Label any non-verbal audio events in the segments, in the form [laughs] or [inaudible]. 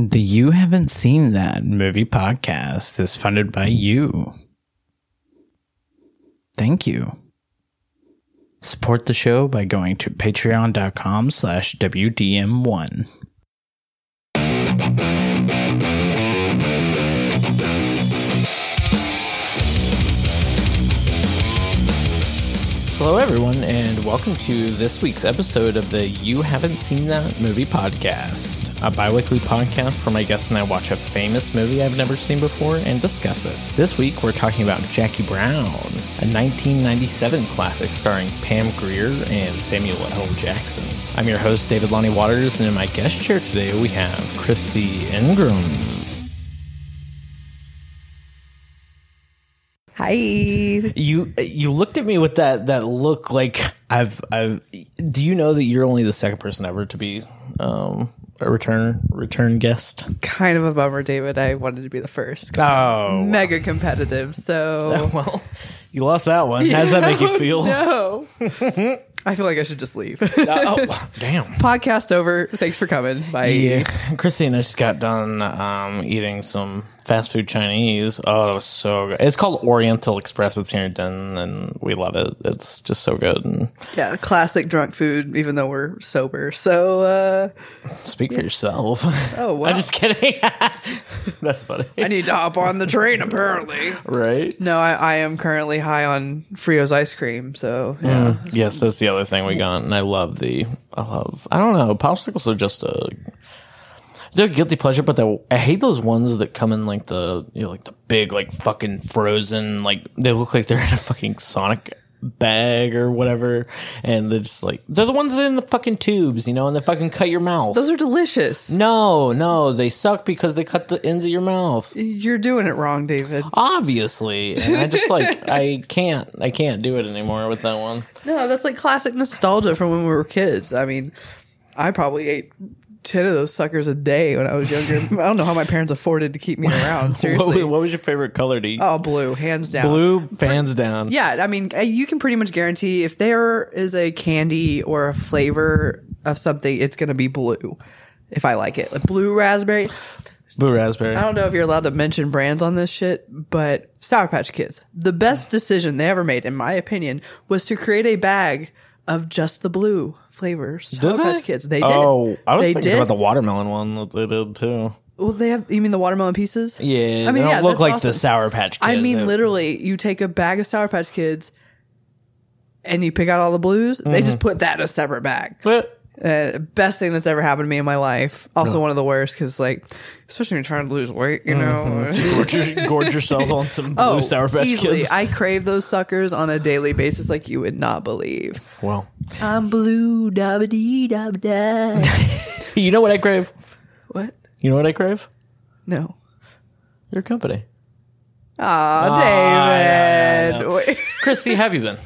The You Haven't Seen That movie podcast is funded by you. Thank you. Support the show by going to patreon.com slash WDM1. Hello, everyone, and welcome to this week's episode of the You Haven't Seen That Movie podcast, a bi weekly podcast where my guests and I watch a famous movie I've never seen before and discuss it. This week, we're talking about Jackie Brown, a 1997 classic starring Pam Grier and Samuel L. Jackson. I'm your host, David Lonnie Waters, and in my guest chair today, we have Kristi Ingram. Hi. You you looked at me with that that look like I've I've. Do you know that you're only the second person ever to be um, a return return guest? Kind of a bummer, David. I wanted to be the first. Oh, Mega competitive. So [laughs] well, you lost that one. [laughs] How does that make you feel? no. [laughs] I feel like I should just leave. oh, [laughs] damn. Podcast over. Thanks for coming. Bye. Yeah, I just got done um, eating some fast food Chinese. Oh, so good. It's called Oriental Express. It's here in Denton, and we love it. It's just so good. And Yeah, classic drunk food, even though we're sober. So uh speak for yourself. Oh, wow. [laughs] I'm just kidding. [laughs] That's funny, I need to hop on the train apparently. right? No, I, I am currently high on Frio's ice cream, so yeah. Yes, that's the other thing we got, and I love the. I love. I don't know. Popsicles are just a. They're a guilty pleasure, but I hate those ones that come in like the you know like the big like fucking frozen like they look like they're in a fucking Sonic bag or whatever, and they're just like they're the ones that are in the fucking tubes, you know, and they fucking cut your mouth. Those are delicious. no, no, they suck because they cut the ends of your mouth. You're doing it wrong, David. Obviously, and I just like [laughs] I can't I can't do it anymore with that one. No, that's like classic nostalgia from when we were kids. I mean, I probably ate ten of those suckers a day when I was younger. [laughs] I don't know how my parents afforded to keep me around. [laughs] What, Seriously. was- what was your favorite color to eat? Oh, blue, hands down. Blue, hands down. Yeah, I mean, you can pretty much guarantee if there is a candy or a flavor of something, it's going to be blue. If I like it, like blue raspberry. Blue raspberry. I don't know if you're allowed to mention brands on this shit, but Sour Patch Kids, the best decision they ever made, in my opinion, was to create a bag of just the blue flavors. Sour Did Patch they? Kids, they did. Oh, I was they thinking did. about the watermelon one that they did too. well, they have. You mean the watermelon pieces? Yeah, I mean, they don't look that's like awesome. the Sour Patch Kids. I mean, They- literally, you take a bag of Sour Patch Kids, and you pick out all the blues. They Mm-hmm. just put that in a separate bag. But Uh, best thing that's ever happened to me in my life. Also, one of the worst because, like, especially when you're trying to lose weight, you know. [laughs] gorge, your- gorge yourself on some blue oh, Sour Patch easily. Kids. I crave those suckers on a daily basis, like you would not believe. well, I'm blue, da dee da da. you know what I crave? What? You know what I crave? No. Your company. Yeah, David. Kristi, have you been?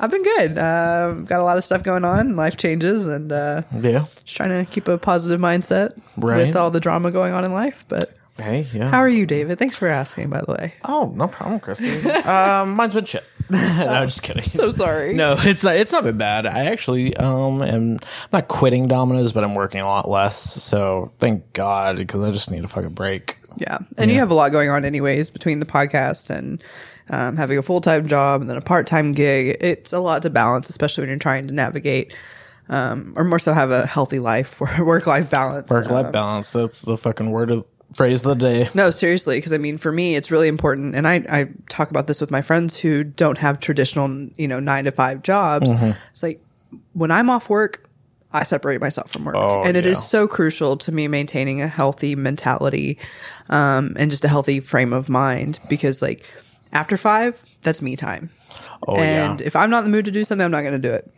I've been good. Uh, got a lot of stuff going on. Life changes, and uh, Yeah. just trying to keep a positive mindset Right. with all the drama going on in life. But Hey, yeah. how are you, David? Thanks for asking, by the way. oh, no problem, Kristi. um, mine's been shit. [laughs] no, [laughs] I'm just kidding. So sorry. No, it's not. It's not been bad. I actually um am I'm not quitting Domino's, but I'm working a lot less. So thank God because I just need a fucking break. Yeah. And you have a lot going on, anyways, between the podcast and um, having a full time job and then a part time gig. It's a lot to balance, especially when you're trying to navigate, um, or more so have a healthy life, [laughs] work life balance. Work life balance. That's the fucking word of phrase of the day. [laughs] No, seriously, because I mean, for me, it's really important, and I, I talk about this with my friends who don't have traditional, you know, nine to five jobs. Mm-hmm. It's like when I'm off work, I separate myself from work, Oh, and it is yeah. so crucial to me maintaining a healthy mentality, um, and just a healthy frame of mind. Because like after five, that's me time, Oh and yeah. if I'm not in the mood to do something, I'm not going to do it.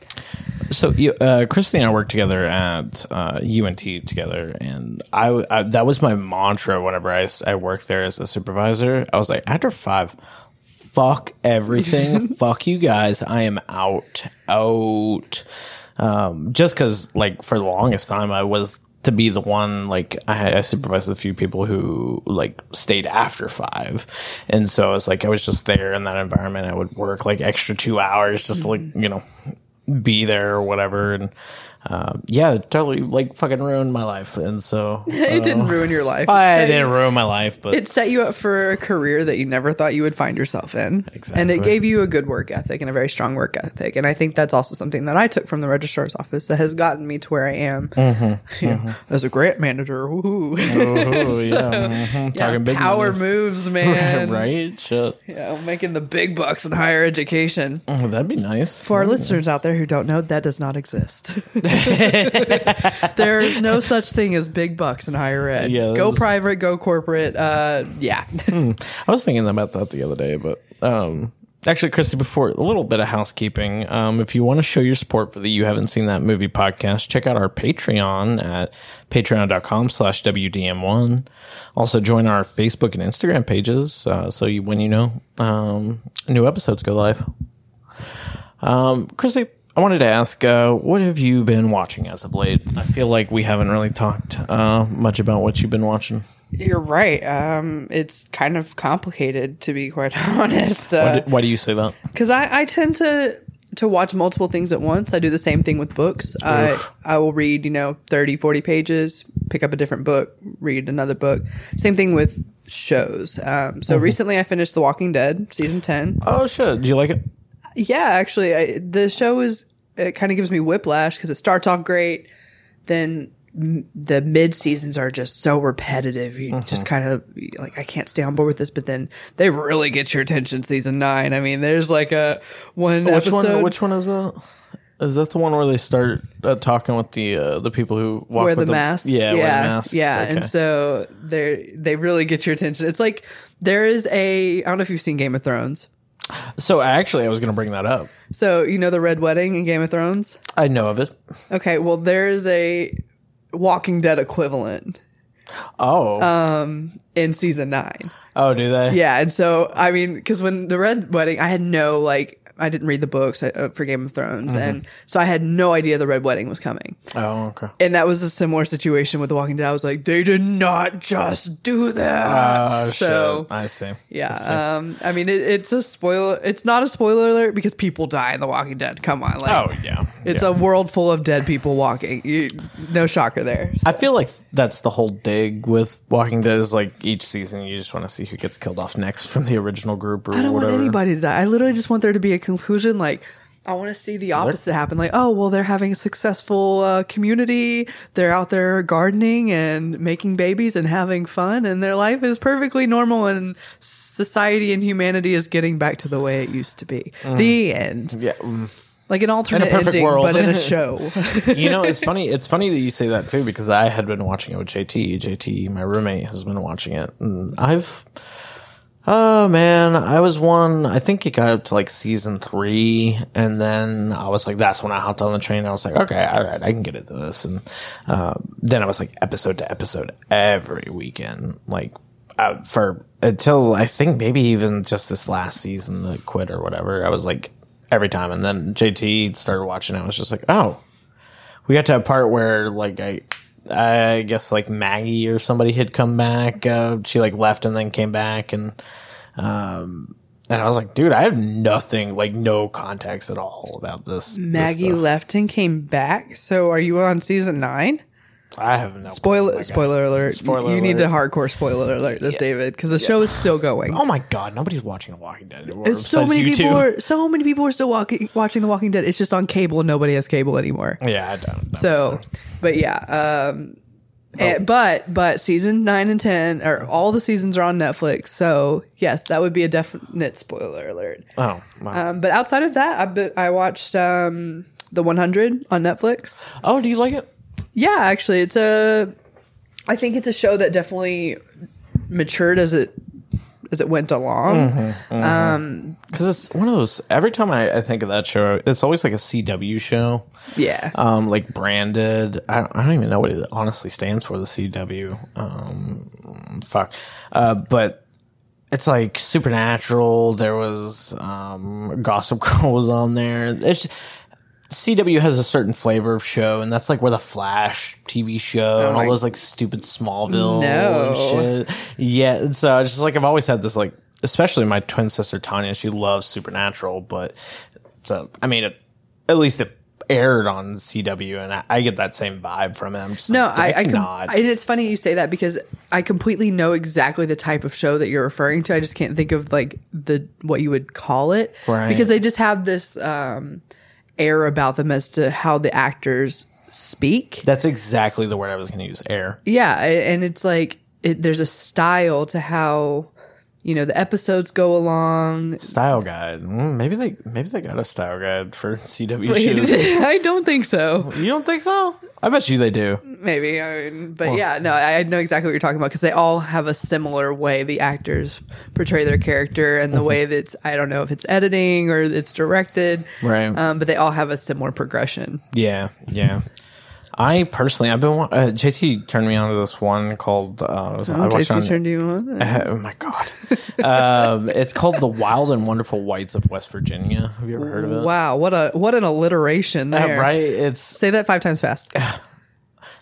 So you, uh, Kristi and I worked together at uh, UNT together, and I, I that was my mantra whenever I, I worked there as a supervisor. I was like, after five, fuck everything, [laughs] fuck you guys. I am out, out. Um, just because, like, for the longest time, I was to be the one like I, I supervised a few people who like stayed after five, and so it's like I was just there in that environment. I would work like extra two hours just to like mm-hmm. you know be there or whatever, and um, yeah, totally like fucking ruined my life. And so [laughs] it didn't ruin your life. I set- didn't ruin my life, but It set you up for a career that you never thought you would find yourself in. Exactly. And it gave you a good work ethic and a very strong work ethic. And I think that's also something that I took from the registrar's office that has gotten me to where I am Mm-hmm. [laughs] you know, as a grant manager. Woohoo. Ooh, [laughs] yeah, mhm, Yeah, talking big power money. moves, man. right? Shit. Yeah, making the big bucks in higher education. Oh, that'd be nice. For our listeners out there who don't know, that does not exist. [laughs] There's no such thing as big bucks in higher ed. Yeah, go that's- private, go corporate. Uh, yeah. I was thinking about that the other day, but um, actually, Kristi, before a little bit of housekeeping, um, if you want to show your support for the You Haven't Seen That Movie podcast, check out our Patreon at patreon.com slash WDM1. Also, join our Facebook and Instagram pages uh, so you, when you know um, new episodes go live. Um, Kristi, I wanted to ask, uh, what have you been watching as of late? I feel like we haven't really talked uh, much about what you've been watching. You're right. Um, it's kind of complicated to be quite [laughs] honest. Why do, why do you say that? Because I, I tend to to watch multiple things at once. I do the same thing with books. I I will read, you know, 30, 40 pages, pick up a different book, read another book. Same thing with shows. Um, so recently I finished The Walking Dead season 10. Oh, shit. Do you like it? Yeah, actually, I, the show is it kind of gives me whiplash because it starts off great, then m- the mid seasons are just so repetitive. You just kind of like I can't stay on board with this, but then they really get your attention. Season nine, I mean, there's like a one Which episode one? Which one is that? Is that the one where they start uh, talking with the uh, the people who walk wear with the mask. Yeah, wear yeah, the masks. yeah. Okay. And so they they really get your attention. It's like there is a I don't know if you've seen Game of Thrones. So actually, I was going to bring that up. So you know the Red Wedding in Game of Thrones. I know of it. Okay, well there is a Walking Dead equivalent Oh, Um, in season nine. oh, do they? Yeah, and so I mean, because when the Red Wedding, I had no like, I didn't read the books uh, for Game of Thrones, Mm-hmm. and so I had no idea the Red Wedding was coming. Oh, okay. And that was a similar situation with The Walking Dead. I was like, they did not just do that. Oh, so shit. I see. yeah, um, I mean, it, it's a spoiler. It's not a spoiler alert because people die in The Walking Dead. Come on, like, Oh, yeah. it's yeah. a world full of dead people walking. You, no shocker there. I feel like that's the whole dig with Walking Dead is like each season you just want to see who gets killed off next from the original group or I don't whatever. want anybody to die. I literally just want there to be a conclusion. Like, I want to see the opposite happen. Like, oh, well, they're having a successful uh, community. They're out there gardening and making babies and having fun, and their life is perfectly normal, and society and humanity is getting back to the way it used to be. The end. Yeah. mm. Like an alternate a perfect ending, world. but in a [laughs] show. you know, it's [laughs] funny. It's funny that you say that too because I had been watching it with JT. JT, my roommate, has been watching it, and I've. Oh man, I was one. I think it got up to like season three, and then I was like, "That's when I hopped on the train." I was like, "Okay, all right, I can get into this." And uh, then I was like, episode to episode every weekend, like uh, for until I think maybe even just this last season, the quit or whatever. I was like every time, and then JT started watching. it. I was just like, "Oh, we got to a part where like I I guess like Maggie or somebody had come back. Uh, she like left and then came back and um and I was like, dude, I have nothing like no context at all about this. this Maggie stuff. left and came back. So are you on season nine? I have no Spoiler, oh spoiler alert. Spoiler you need to hardcore spoiler alert this, David, because the show is still going. Oh my god, nobody's watching The Walking Dead so many people two. are so many people are still walking, watching The Walking Dead. It's just on cable nobody has cable anymore. Yeah, I don't. know. So, but yeah, um, Oh. eh, but but season nine and ten or all the seasons are on Netflix. So yes, that would be a definite spoiler alert. oh, wow. Um, but outside of that, I been, I watched um, the 100 on Netflix. oh, do you like it? Yeah, actually, it's a. I think it's a show that definitely matured as it as it went along. Because it's one of those. Every time I, I think of that show, it's always like a CW show. Yeah, um, like branded. I don't, I don't even know what it honestly stands for. The CW. Um, fuck. Uh, but it's like supernatural. There was um, Gossip [laughs] Girl was on there. It's CW has a certain flavor of show, and that's like where the Flash TV show and all those like stupid Smallville No. and shit. Yeah, and so it's just like I've always had this like, especially my twin sister Tanya. She loves Supernatural, but so I mean, it, at least it aired on CW, and I, I get that same vibe from it. I'm just No, like, I, I, com- cannot. and it's funny you say that because I completely know exactly the type of show that you're referring to. I just can't think of like the what you would call it Right. because they just have this um, air about them as to how the actors speak. That's exactly the word I was going to use. Air. Yeah, and it's like it, there's a style to how you know the episodes go along. Style guide. Mm, maybe they maybe they got a style guide for [laughs] CW shows. [laughs] I don't think so. you don't think so? I bet you they do. Maybe, I mean, but yeah, no, I I know exactly what you're talking about because they all have a similar way the actors portray their character and the way that's I don't know if it's editing or it's directed, Right. Um, but they all have a similar progression. Yeah, yeah. I personally, I've been uh, JT turned me on to this one called. Uh, I was- I watched it JC on- turned you on. [laughs] oh my god! um, it's called the Wild and Wonderful Whites of West Virginia. Have you ever heard of it? Wow, what a what an alliteration Uh, there! right? It's Say that five times fast. [laughs]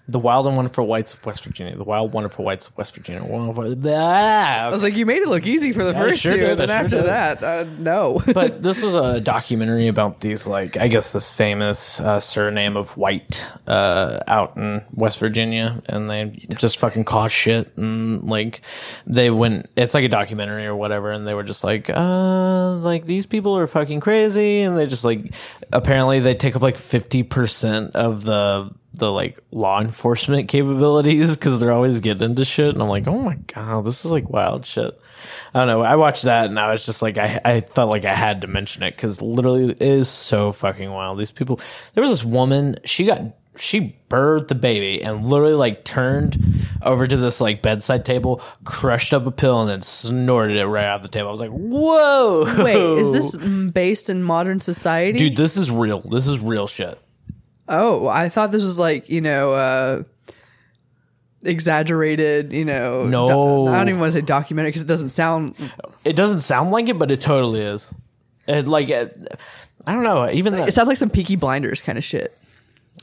the Wild and Wonderful Whites of West Virginia. The Wild Wonderful Whites of West Virginia. Wonderful- I was like, you made it look easy for the I first sure two, did, and then sure after did. that, uh, no. [laughs] but this was a documentary about these like i guess this famous uh, surname of white uh, out in west virginia and they just fucking caused shit and like they went it's like a documentary or whatever and they were just like uh like these people are fucking crazy and they just like apparently they take up like 50% of the the like law enforcement [laughs] capabilities because they're always getting into shit and i'm like oh my god this is like wild shit I don't know. I watched that and I was just like, I, I felt like I had to mention it because literally it is so fucking wild. These people, there was this woman, she got, she birthed the baby and literally like turned over to this like bedside table, crushed up a pill and then snorted it right out the table. I was like, whoa. Wait, is this [laughs] based in modern society? Dude, this is real. This is real shit. Oh, I thought this was like you know uh exaggerated. You know, No. do- I don't even want to say documentary because it doesn't sound. It doesn't sound like it, but it totally is. It, like, it, I don't know. Even that, It sounds like some Peaky Blinders kind of shit.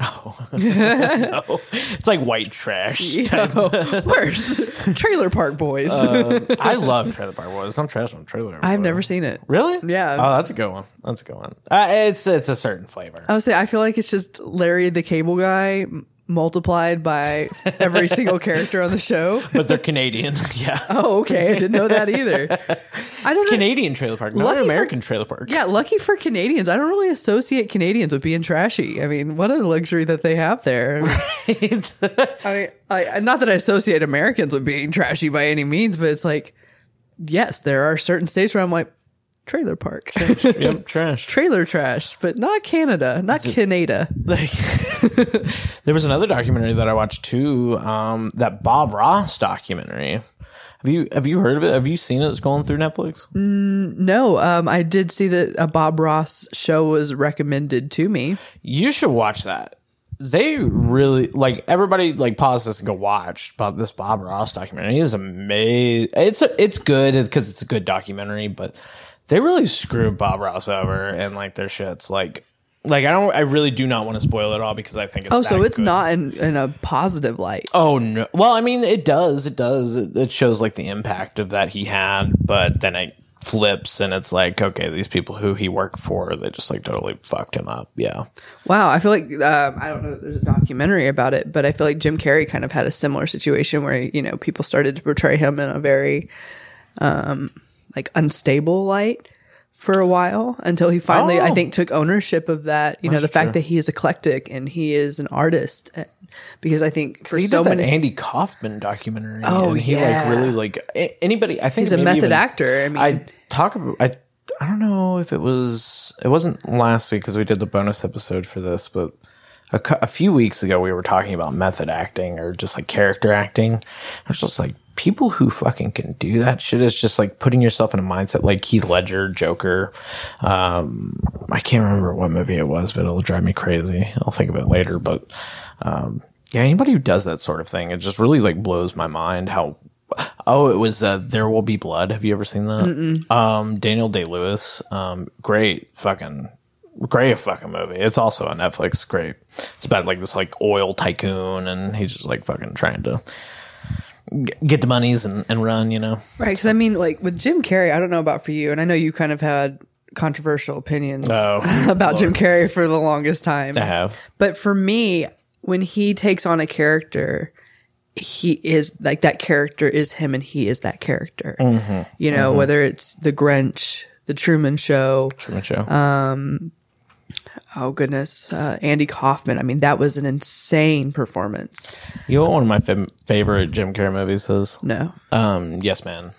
[laughs] no. it's like white trash. Type [laughs] worse. Trailer Park Boys. I love Trailer Park Boys. I'm trash on Trailer. Park I've Boys. never seen it. Really? Yeah. Oh, that's a good one. That's a good one. Uh, it's it's a certain flavor. I would say I feel like it's just Larry the Cable Guy m- multiplied by every [laughs] single character on the show. but they're Canadian. [laughs] yeah. Oh, okay. I didn't know that either. [laughs] I don't know. Canadian Trailer Park, not an for- American Trailer Park. Yeah, lucky for Canadians. I don't really associate Canadians with being trashy. I mean, what a luxury that they have there. I mean, I, not that I associate Americans with being trashy by any means, but it's like, yes, there are certain states where I'm like, trailer park, [laughs] yep, [laughs] trash. trailer trash, but not Canada, not Canada. [laughs] Like, there was another documentary that I watched too. Um, that Bob Ross documentary. Have you have you heard of it? Have you seen it? It's going through Netflix. No, um, I did see that a Bob Ross show was recommended to me. You should watch that. They really like everybody like pause this and go watch about this Bob Ross documentary. It is amazing. It's a, it's good because it's a good documentary, but they really screwed Bob Ross over and like their shits like like I don't I really do not want to spoil it all because I think it's Oh, so that it's good. not in, in a positive light. Oh no! Well, I mean, it does. It does. It, it shows like the impact of that he had, but then it flips and it's like, okay, these people who he worked for, they just like totally fucked him up. Yeah. Wow, I feel like um, I don't know. There's a documentary about it, but I feel like Jim Carrey kind of had a similar situation where you know people started to portray him in a very um, like unstable light for a while until he finally, I Oh. think, took ownership of that. You know, the That's fact that he is eclectic and he is an artist, because I think for he so did that many, Andy Kaufman documentary. Oh, and he yeah. like really like anybody. I think he's a method even- actor. I mean, I talk about I I don't know if it was it wasn't last week because we did the bonus episode for this, but a, a few weeks ago we were talking about method acting or just like character acting. I was just like people who fucking can do that shit is just like putting yourself in a mindset like Heath Ledger, Joker. Um, I can't remember what movie it was, but it'll drive me crazy. I'll think of it later, but um, yeah, anybody who does that sort of thing, it just really like blows my mind how. Oh, it was uh, There Will Be Blood. Have you ever seen that? Um, Daniel Day Lewis. Um, great fucking great fucking movie. It's also on Netflix. Great. It's about like this like oil tycoon, and he's just like fucking trying to g- get the monies and, and run. You know. Right, because I mean, like with Jim Carrey, I don't know about for you, and I know you kind of had controversial opinions Oh, [laughs] about Jim Carrey for the longest time. I have. But for me, when he takes on a character, he is like that character is him and he is that character. Mm-hmm. You know, whether it's the Grinch, the Truman Show, Truman Show. Oh goodness, uh, Andy Kaufman. I mean, that was an insane performance. you know what one of my fam- favorite Jim Carrey movies is? No, Um, Yes Man.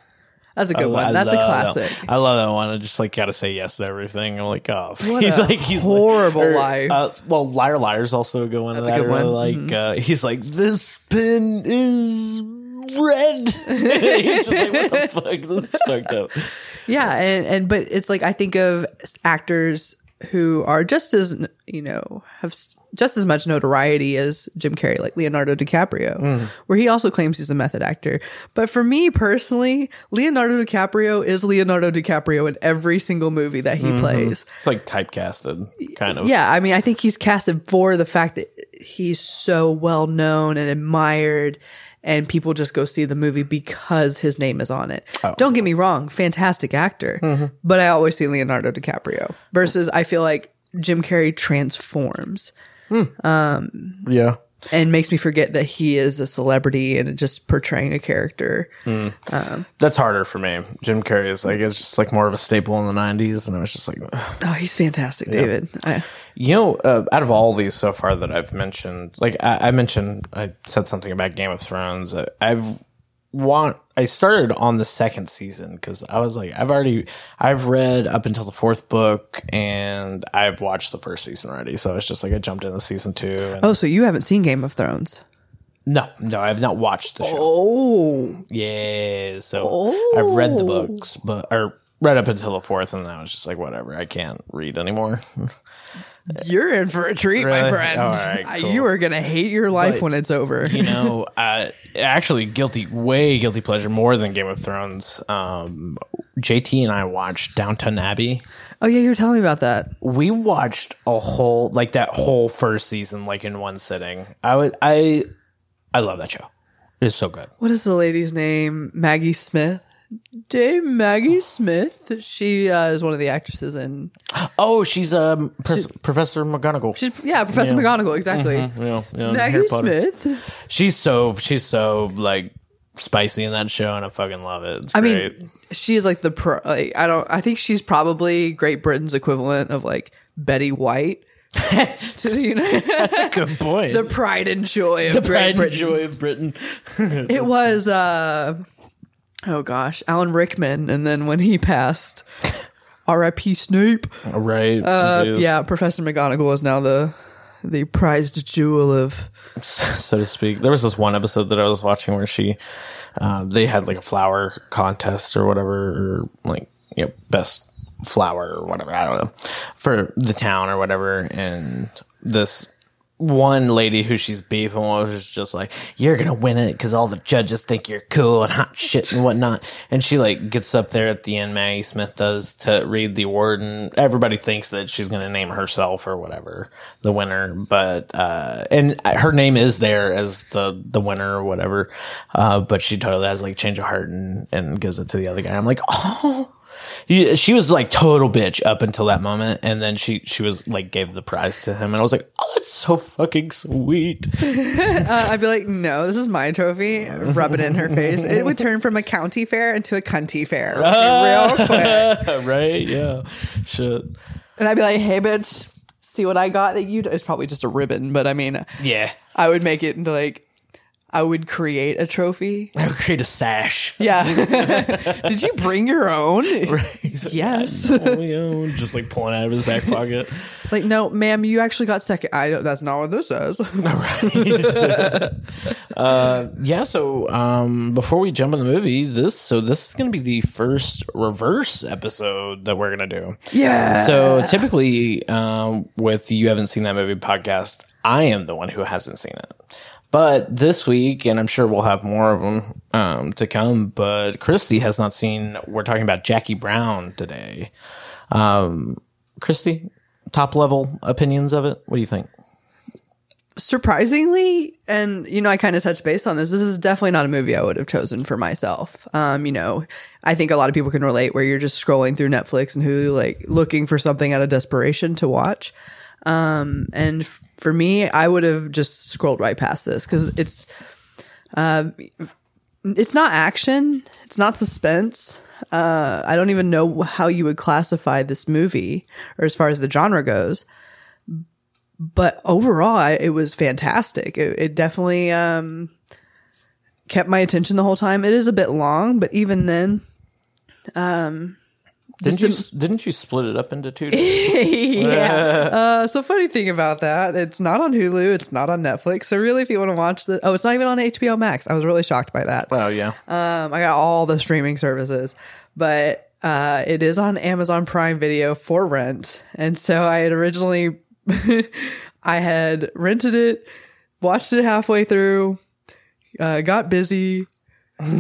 that's a good I one. That's a classic. That. I love that one. I just like gotta say yes to everything. I'm like, oh, [laughs] What he's like he's horrible like, or, life. Uh, well, liar liar's also a good one. That's that a good I one. Mm-hmm. Like uh, he's like this pen is red. [laughs] He's just like, what the [laughs] fuck? This is fucked up. Yeah, and and but it's like I think of actors who are just as you know have just as much notoriety as Jim Carrey, like Leonardo DiCaprio, mm. where he also claims he's a method actor. But for me personally, Leonardo DiCaprio is Leonardo DiCaprio in every single movie that he mm-hmm. plays. It's like typecasted, kind of. Yeah, I mean, I think he's casted for the fact that he's so well known and admired, and people just go see the movie because his name is on it. Don't get me wrong, fantastic actor, but I always see Leonardo DiCaprio versus I feel like Jim Carrey transforms um yeah. And makes me forget that he is a celebrity and just portraying a character. That's harder for me. Jim Carrey is like it's just like more of a staple in the '90s, and I was just like, Oh, he's fantastic, David. I, You know, uh, out of all these so far that I've mentioned, like I, I mentioned, I said something about Game of Thrones. I, I've want I started on the second season because I was like, I've already I've read up until the fourth book and I've watched the first season already. So it's just like I jumped into season two. And, oh, so you haven't seen Game of Thrones? No, no, I've not watched the show. Oh, Yeah, so I've read the oh. books, but or read up until the fourth, and then I was just like, whatever, I can't read anymore. [laughs] You're in for a treat, my friend. Right, cool. You are gonna hate your life But, when it's over. you know, uh, actually, guilty, way guilty pleasure, more than Game of Thrones. Um, JT and I watched Downton Abbey. oh yeah, you're telling me about that. We watched a whole, like that whole first season, like in one sitting. I would, I, I love that show. It's so good. What is the lady's name? Maggie Smith. Dame Maggie Smith. She uh, is one of the actresses in. Oh, she's um Pres- Professor McGonagall. She's yeah, Professor McGonagall. Exactly. yeah, yeah, Maggie Harry Potter. Smith. She's so she's so like spicy in that show, and I fucking love it. It's I great. mean, she is like the pro. Like I don't. I think she's probably Great Britain's equivalent of like Betty White. to the United, that's a good point. the pride and joy of the Great pride and Britain. joy of Britain. [laughs] [laughs] It was uh oh gosh, Alan Rickman, and then when he passed, R.I.P. Snape. right. Uh, yeah, Professor McGonagall is now the the prized jewel of. [laughs] so to speak. There was this one episode that I was watching where she, uh, they had like a flower contest or whatever, or like you know best flower or whatever. I don't know for the town or whatever, and this. One lady who she's beefing with was just like, "You're gonna win it because all the judges think you're cool and hot shit and whatnot." And she like gets up there at the end. Maggie Smith does to read the award, and everybody thinks that she's gonna name herself or whatever the winner. But uh, and her name is there as the the winner or whatever. Uh, but she totally has like change of heart and and gives it to the other guy. I'm like, oh. She was like total bitch up until that moment, and then she she was like gave the prize to him, and I was like, "Oh, that's so fucking sweet." [laughs] Uh, I'd be like, no, this is my trophy. Rub it in her face. It would turn from a county fair into a cunty fair real [laughs] quick. right? Yeah. Shit. And I'd be like, hey, bitch, see what I got that you. d-" It's probably just a ribbon, but I mean, Yeah. I would make it into like, I would create a trophy. [laughs] I would create a sash. Yeah. [laughs] Did you bring your own? [laughs] Yes. Oh, yeah, just like pulling out of his back pocket. Like, no, ma'am, you actually got second. I don't, that's not what this says. yeah. So um, before we jump in the movie, this so this is going to be the first reverse episode that we're going to do. yeah. So typically, um, with you haven't seen that movie podcast, I am the one who hasn't seen it. But this week, and I'm sure we'll have more of them um, to come. But Kristi has not seen. We're talking about Jackie Brown today. Um, Kristi, top level opinions of it. What do you think? surprisingly, and you know, I kind of touched base on this. This is definitely not a movie I would have chosen for myself. Um, you know, I think a lot of people can relate where you're just scrolling through Netflix and who like looking for something out of desperation to watch. Um, and for me, I would have just scrolled right past this because it's, uh, it's not action, it's not suspense. Uh, I don't even know how you would classify this movie, or as far as the genre goes. But overall I, it was fantastic. It, it definitely um kept my attention the whole time. It is a bit long but even then Didn't you, didn't you split it up into two? [laughs] yeah [laughs] uh so funny thing about that it's not on hulu it's not on netflix so really if you want to watch the oh it's not even on hbo max i was really shocked by that oh yeah. Um, I got all the streaming services, but uh, it is on Amazon Prime Video for rent. And so I had originally, [laughs] I had rented it, watched it halfway through, uh, got busy.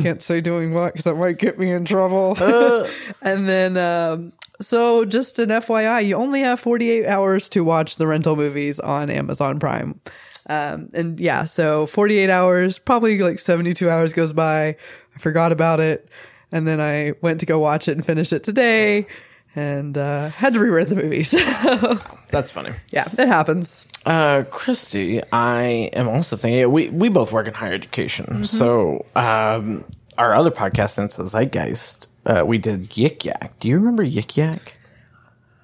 Can't say doing what because that might get me in trouble. [laughs] and then, um, so just an FYI, you only have 48 hours to watch the rental movies on Amazon Prime. Um, and yeah, so 48 hours, probably like 72 hours goes by. I forgot about it. And then I went to go watch it and finish it today and uh, had to rewrite the movie. So [laughs] That's funny. yeah, it happens. Uh, Kristi, I am also thinking we we both work in higher education. So, um, our other podcast, into the Zeitgeist, uh, we did Yik Yak. Do you remember Yik Yak?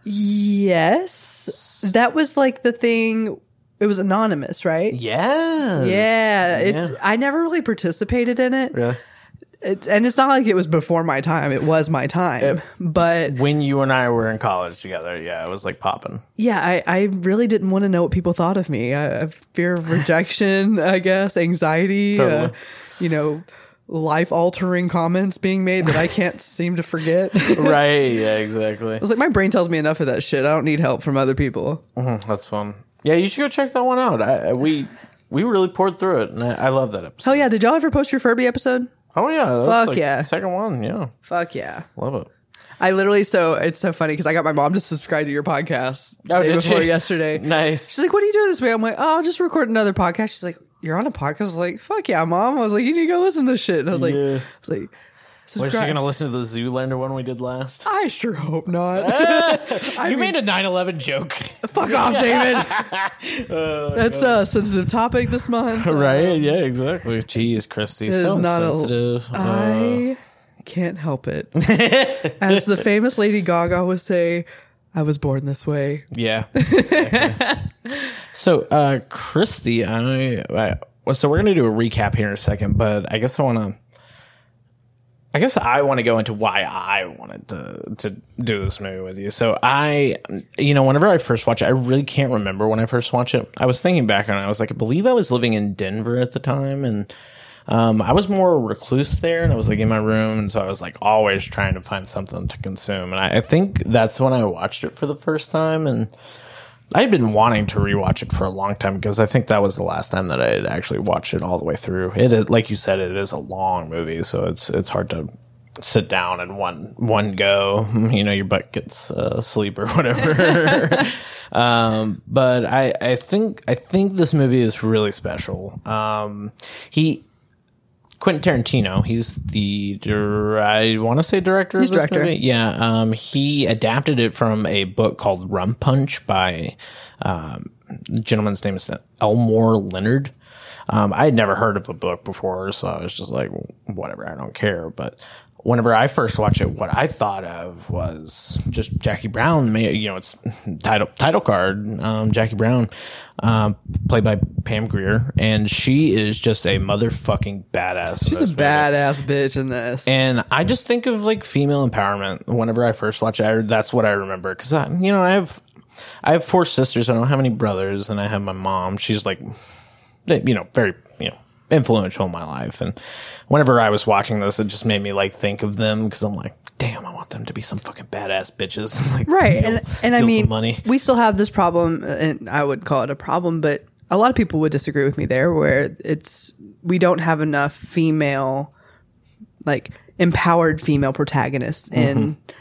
Yes. That was like the thing. It was anonymous, right? Yes. Yeah, it's. I never really participated in it. Really? It, and it's not like it was before my time. It was my time, but When you and I were in college together, yeah, it was like popping. yeah, I, I really didn't want to know what people thought of me. I have fear of rejection, [laughs] I guess, anxiety, uh, you know, life altering comments being made that I can't [laughs] seem to forget. Right. [laughs] Yeah. Exactly. was like, my brain tells me enough of that shit. I don't need help from other people. Mhm, That's fun. Yeah, you should go check that one out. I, I- we we really poured through it, and I, I love that episode. Oh yeah, did y'all ever post your Furby episode? Oh yeah, that's Fuck like yeah. second one. Yeah, Fuck yeah. love it. I literally so it's so funny because I got my mom to subscribe to your podcast Oh, day did before she? yesterday. [laughs] Nice. She's like, "What are you doing this way?" I'm like, "Oh, I'll just record another podcast." She's like, "You're on a podcast?" I was like, "Fuck yeah, mom!" I was like, "You need to go listen to this shit." And I was like, Yeah. "I was like, Was she gonna listen to the Zoolander one we did last? I sure hope not. [laughs] [laughs] you made a 9-11 joke. Fuck off, [laughs] David. That's a sensitive topic this month. right? Yeah, exactly. Jeez, Kristi, is so not a- sensitive. Uh, I can't help it. As the famous Lady Gaga would say, "I was born this way." yeah. so, uh, Kristi, I, I so we're gonna do a recap here in a second, but I guess I want to. I guess I want to go into why I wanted to to do this movie with you. So I, you know, whenever I first watch it, I really can't remember when I first watched it. I was thinking back and I was like, I believe I was living in Denver at the time, and um, I was more recluse there, and I was like in my room, and so I was like always trying to find something to consume. And I, I think that's when I watched it for the first time, and I had been wanting to rewatch it for a long time because I think that was the last time that I had actually watched it all the way through. It, is- like you said, it is a long movie, so it's it's hard to sit down in one one go. [laughs] You know, your butt gets uh, sleep or [laughs] whatever. [laughs] um, but I I think I think this movie is really special. Um, he. Quentin Tarantino, he's the dir- I want to say director. He's of this director. movie. Yeah, um, he adapted it from a book called Rum Punch by um, the gentleman's name is Elmore Leonard. Um, I had never heard of the book before, so I was just like, whatever, I don't care. But whenever I first watched it, what I thought of was just Jackie Brown. You know, it's title title card. Um, Jackie Brown, um, played by Pam Grier, and she is just a motherfucking badass. She's a badass bitch in this. And I just think of like female empowerment whenever I first watch it. I, that's what I remember because I, you know, I have I have four sisters. I don't have any brothers, and I have my mom. She's like, you know, very influential in my life. And whenever I was watching this, it just made me like think of them because I'm like, damn, I want them to be some fucking badass bitches. [laughs] like, right steal- and and i mean money. we still have this problem and i would call it a problem but a lot of people would disagree with me there where it's we don't have enough female like empowered female protagonists in mm-hmm.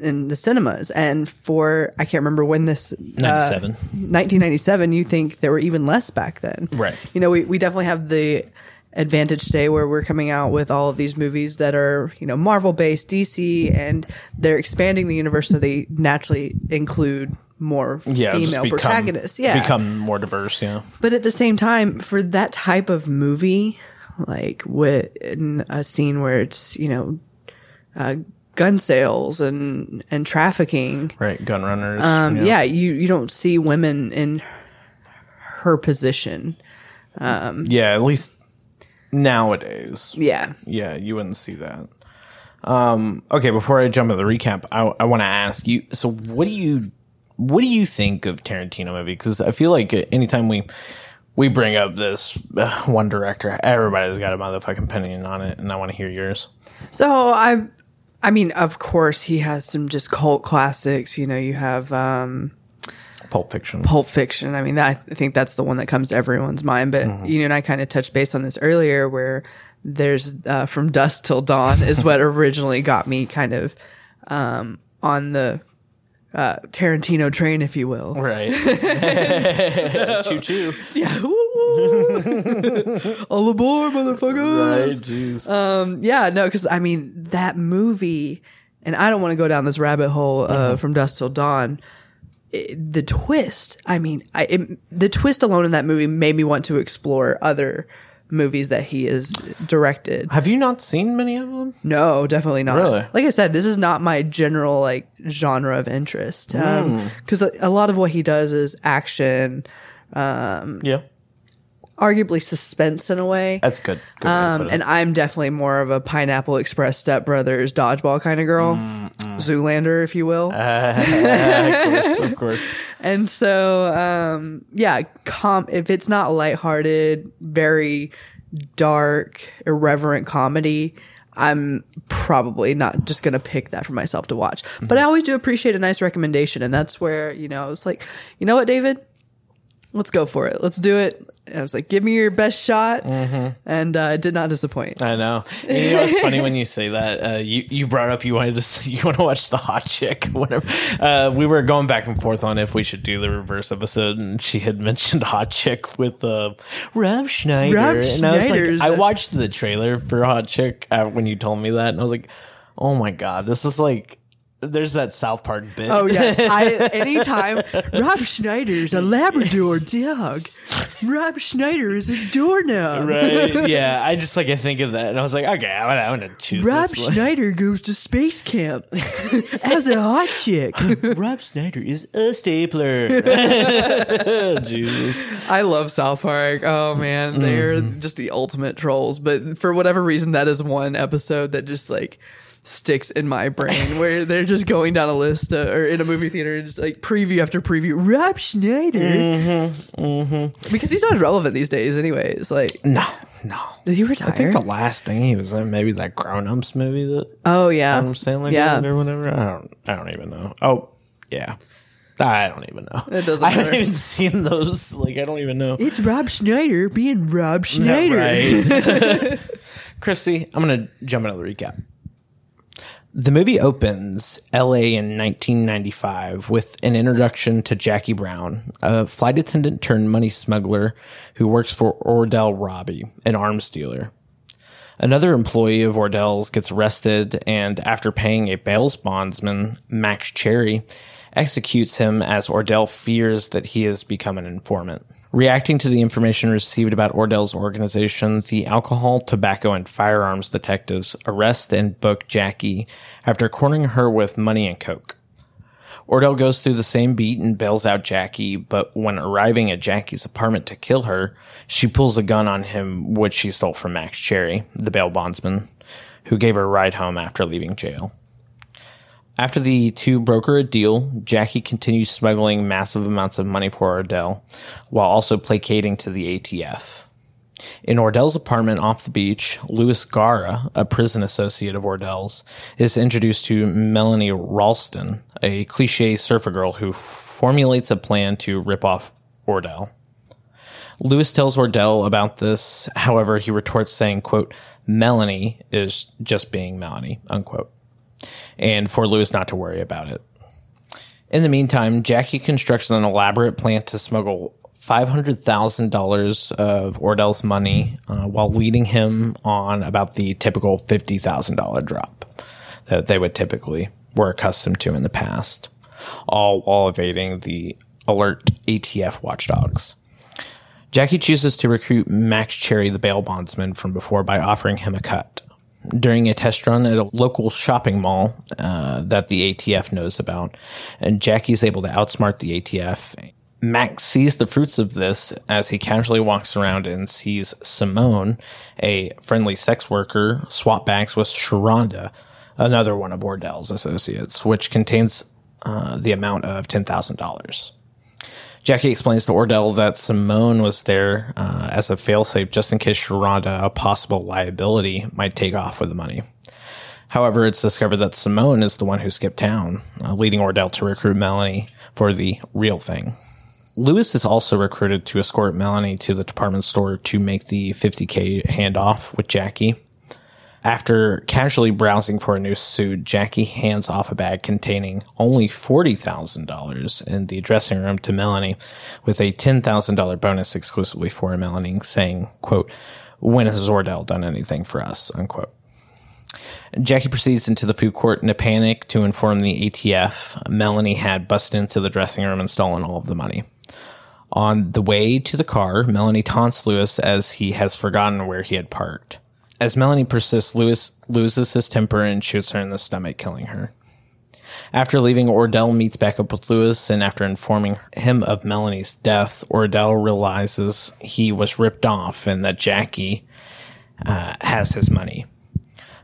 In the cinemas. And for I can't remember when this uh, 97. 1997, you think there were even less back then, Right. You know, we we definitely have the advantage today where we're coming out with all of these movies that are you know Marvel based, DC, and they're expanding the universe so they naturally include more Yeah, female become, protagonists. Yeah, become more diverse. Yeah, but at the same time, for that type of movie, like with in a scene where it's you know uh, gun sales and and trafficking, right. Gun runners. um, yeah. you you don't see women in her position. Um, yeah. At least nowadays. Yeah, Yeah, you wouldn't see that. Um, okay, before I jump into the recap, I, I want to ask you. So, what do you what do you think of Tarantino movie? Because I feel like anytime we we bring up this uh, one director, everybody's got a motherfucking opinion on it, and I want to hear yours. So I, I mean, of course, he has some just cult classics. You know, you have um, Pulp Fiction. Pulp Fiction. I mean, that, I think that's the one that comes to everyone's mind. But you know, and I kind of touched base on this earlier, where there's uh, from dusk till dawn is what [laughs] originally got me kind of um, on the uh, Tarantino train, if you will. Right. [laughs] [laughs] choo choo. Yeah. [laughs] All aboard, motherfuckers. Right. Jeez. Yeah, no, because I mean that movie, and I don't want to go down this rabbit hole uh, from dusk till dawn. It- the twist, I mean, I it, the twist alone in that movie made me want to explore other movies that he has directed. Have you not seen many of them? No, definitely not. Really? Like I said, this is not my general like genre of interest. Hmm. Because a, a lot of what he does is action, Yeah. Arguably suspense in a way. That's good. Good Um, and I'm definitely more of a Pineapple Express Step Brothers dodgeball kind of girl, Zoolander, if you will. [laughs] of course, of course. [laughs] and so, um, yeah, com- if it's not lighthearted, very dark, irreverent comedy, I'm probably not just gonna pick that for myself to watch. But I always do appreciate a nice recommendation, and that's where you know it's like, you know what, David, let's go for it. Let's do it. And I was like, give me your best shot, and uh, it did not disappoint. I know. And you know, it's funny when you say that. Uh, you you brought up you wanted to [laughs] you want to watch the hot chick, [laughs] whatever. Uh, we were going back and forth on if we should do the reverse episode, and she had [laughs] mentioned hot chick with uh, Rob Schneider, Rob and I was like, I watched the trailer for hot chick uh, when you told me that, and I was like, oh my god, this is like. There's that South Park bit. Oh yeah. [laughs] I anytime Rob Schneider's a Labrador dog. Rob Schneider is a doorknob. right? [laughs] Yeah, I just like I think of that, and I was like, okay, I'm gonna, I'm gonna choose Rob this. one. Schneider goes to space camp [laughs] as a hot chick. Rob Schneider is a stapler. Jesus. I love South Park. Oh man, they're mm-hmm. just the ultimate trolls. But for whatever reason, that is one episode that just like sticks in my brain where they're just going down a list uh, or in a movie theater, and just like preview after preview. Rob Schneider, because he's not relevant these days, anyways. Like, No, no. did he retire? I think the last thing he was in, maybe that Grown Ups movie that oh yeah, Adam Sandler yeah. or whatever. I don't, I don't even know. Oh, yeah. I don't even know. It doesn't [laughs] I haven't even seen those. Like, I don't even know. It's Rob Schneider being Rob Schneider. right. [laughs] [laughs] Kristi, I'm going to jump into the recap. The movie opens LA in 1995 with an introduction to Jackie Brown, a flight attendant turned money smuggler who works for Ordell Robbie, an arms dealer. Another employee of Ordell's gets arrested and, after paying a bail bondsman, Max Cherry, executes him as Ordell fears that he has become an informant. Reacting to the information received about Ordell's organization, the alcohol, tobacco, and firearms detectives arrest and book Jackie after cornering her with money and coke. Ordell goes through the same beat and bails out Jackie, but when arriving at Jackie's apartment to kill her, she pulls a gun on him, which she stole from Max Cherry, the bail bondsman, who gave her a ride home after leaving jail. After the two broker a deal, Jackie continues smuggling massive amounts of money for Ordell, while also placating to the ATF. In Ordell's apartment off the beach, Louis Gara, a prison associate of Ordell's, is introduced to Melanie Ralston, a cliche surfer girl who formulates a plan to rip off Ordell. Louis tells Ordell about this, however, he retorts saying, quote, Melanie is just being Melanie, unquote. And for Louis not to worry about it. In the meantime, Jackie constructs an elaborate plan to smuggle $500,000 of Ordell's money uh, while leading him on about the typical $50,000 drop that they would typically were accustomed to in the past, all while evading the alert ATF watchdogs. Jackie chooses to recruit Max Cherry, the bail bondsman from before, by offering him a cut. During a test run at a local shopping mall uh, that the ATF knows about, and Jackie's able to outsmart the ATF. Max sees the fruits of this as he casually walks around and sees Simone, a friendly sex worker, swap bags with Sheronda, another one of Ordell's associates, which contains uh, the amount of $10,000. Jackie explains to Ordell that Simone was there uh, as a failsafe just in case Sheronda, a possible liability, might take off with the money. However, it's discovered that Simone is the one who skipped town, uh, leading Ordell to recruit Melanie for the real thing. Louis is also recruited to escort Melanie to the department store to make the 50K handoff with Jackie. After casually browsing for a new suit, Jackie hands off a bag containing only $40,000 in the dressing room to Melanie with a $10,000 bonus exclusively for Melanie saying, quote, when has Ordell done anything for us, unquote. Jackie proceeds into the food court in a panic to inform the ATF Melanie had busted into the dressing room and stolen all of the money. On the way to the car, Melanie taunts Louis as he has forgotten where he had parked. As Melanie persists, Louis loses his temper and shoots her in the stomach, killing her. After leaving, Ordell meets back up with Louis, and after informing him of Melanie's death, Ordell realizes he was ripped off and that Jackie uh, has his money.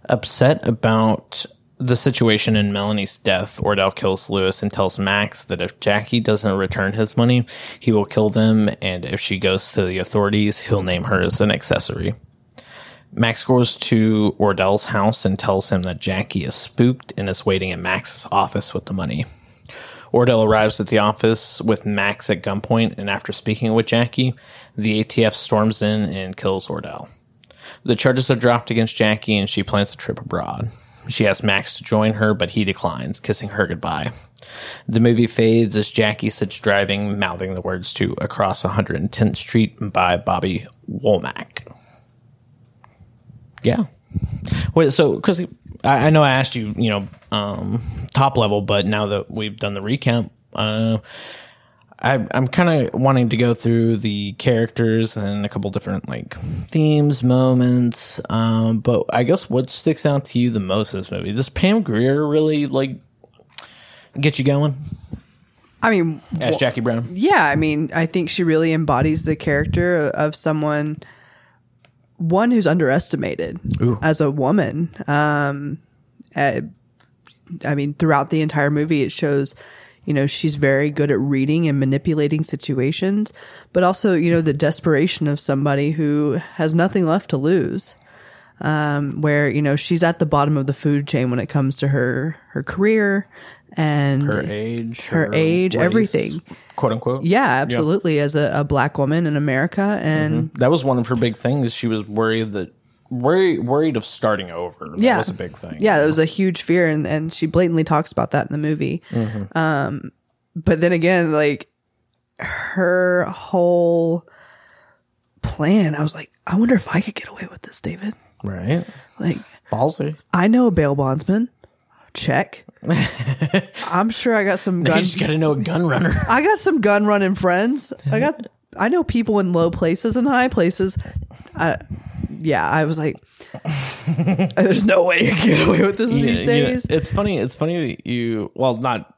Upset about the situation in Melanie's death, Ordell kills Louis and tells Max that if Jackie doesn't return his money, he will kill them, and if she goes to the authorities, he'll name her as an accessory. Max goes to Ordell's house and tells him that Jackie is spooked and is waiting at Max's office with the money. Ordell arrives at the office with Max at gunpoint, and after speaking with Jackie, the ATF storms in and kills Ordell. The charges are dropped against Jackie, and she plans a trip abroad. She asks Max to join her, but he declines, kissing her goodbye. The movie fades as Jackie sits driving, mouthing the words to Across 110th Street by Bobby Womack. Yeah. Wait, so because I, I know I asked you, you know, um, top level, but now that we've done the recap, uh, I, I'm kind of wanting to go through the characters and a couple different like themes, moments. Um, but I guess what sticks out to you the most in this movie? Does Pam Grier really like get you going I mean, as Jackie Brown? yeah, I mean, I think she really embodies the character of someone, one who's underestimated Ooh. as a woman. Um, uh, I mean, throughout the entire movie, it shows, you know, she's very good at reading and manipulating situations, but also, you know, the desperation of somebody who has nothing left to lose. Um, where you know she's at the bottom of the food chain when it comes to her her career and Her age, her age, race, everything. Quote unquote. yeah, absolutely. As a, a black woman in America, and That was one of her big things. She was worried that worried worried of starting over. That yeah, was a big thing. Yeah, it was a huge fear, and and she blatantly talks about that in the movie. Um, but then again, like her whole plan, I was like, I wonder if I could get away with this, David. right. Like, Ballsy. I know a bail bondsman. Check. I'm sure I got some You gun. just got to know a gun runner. [laughs] I got some gun running friends. I got. I know people in low places and high places. I, yeah, I was like, [laughs] there's no way you can get away with this Yeah, these you know, days. it's funny. It's funny that you well not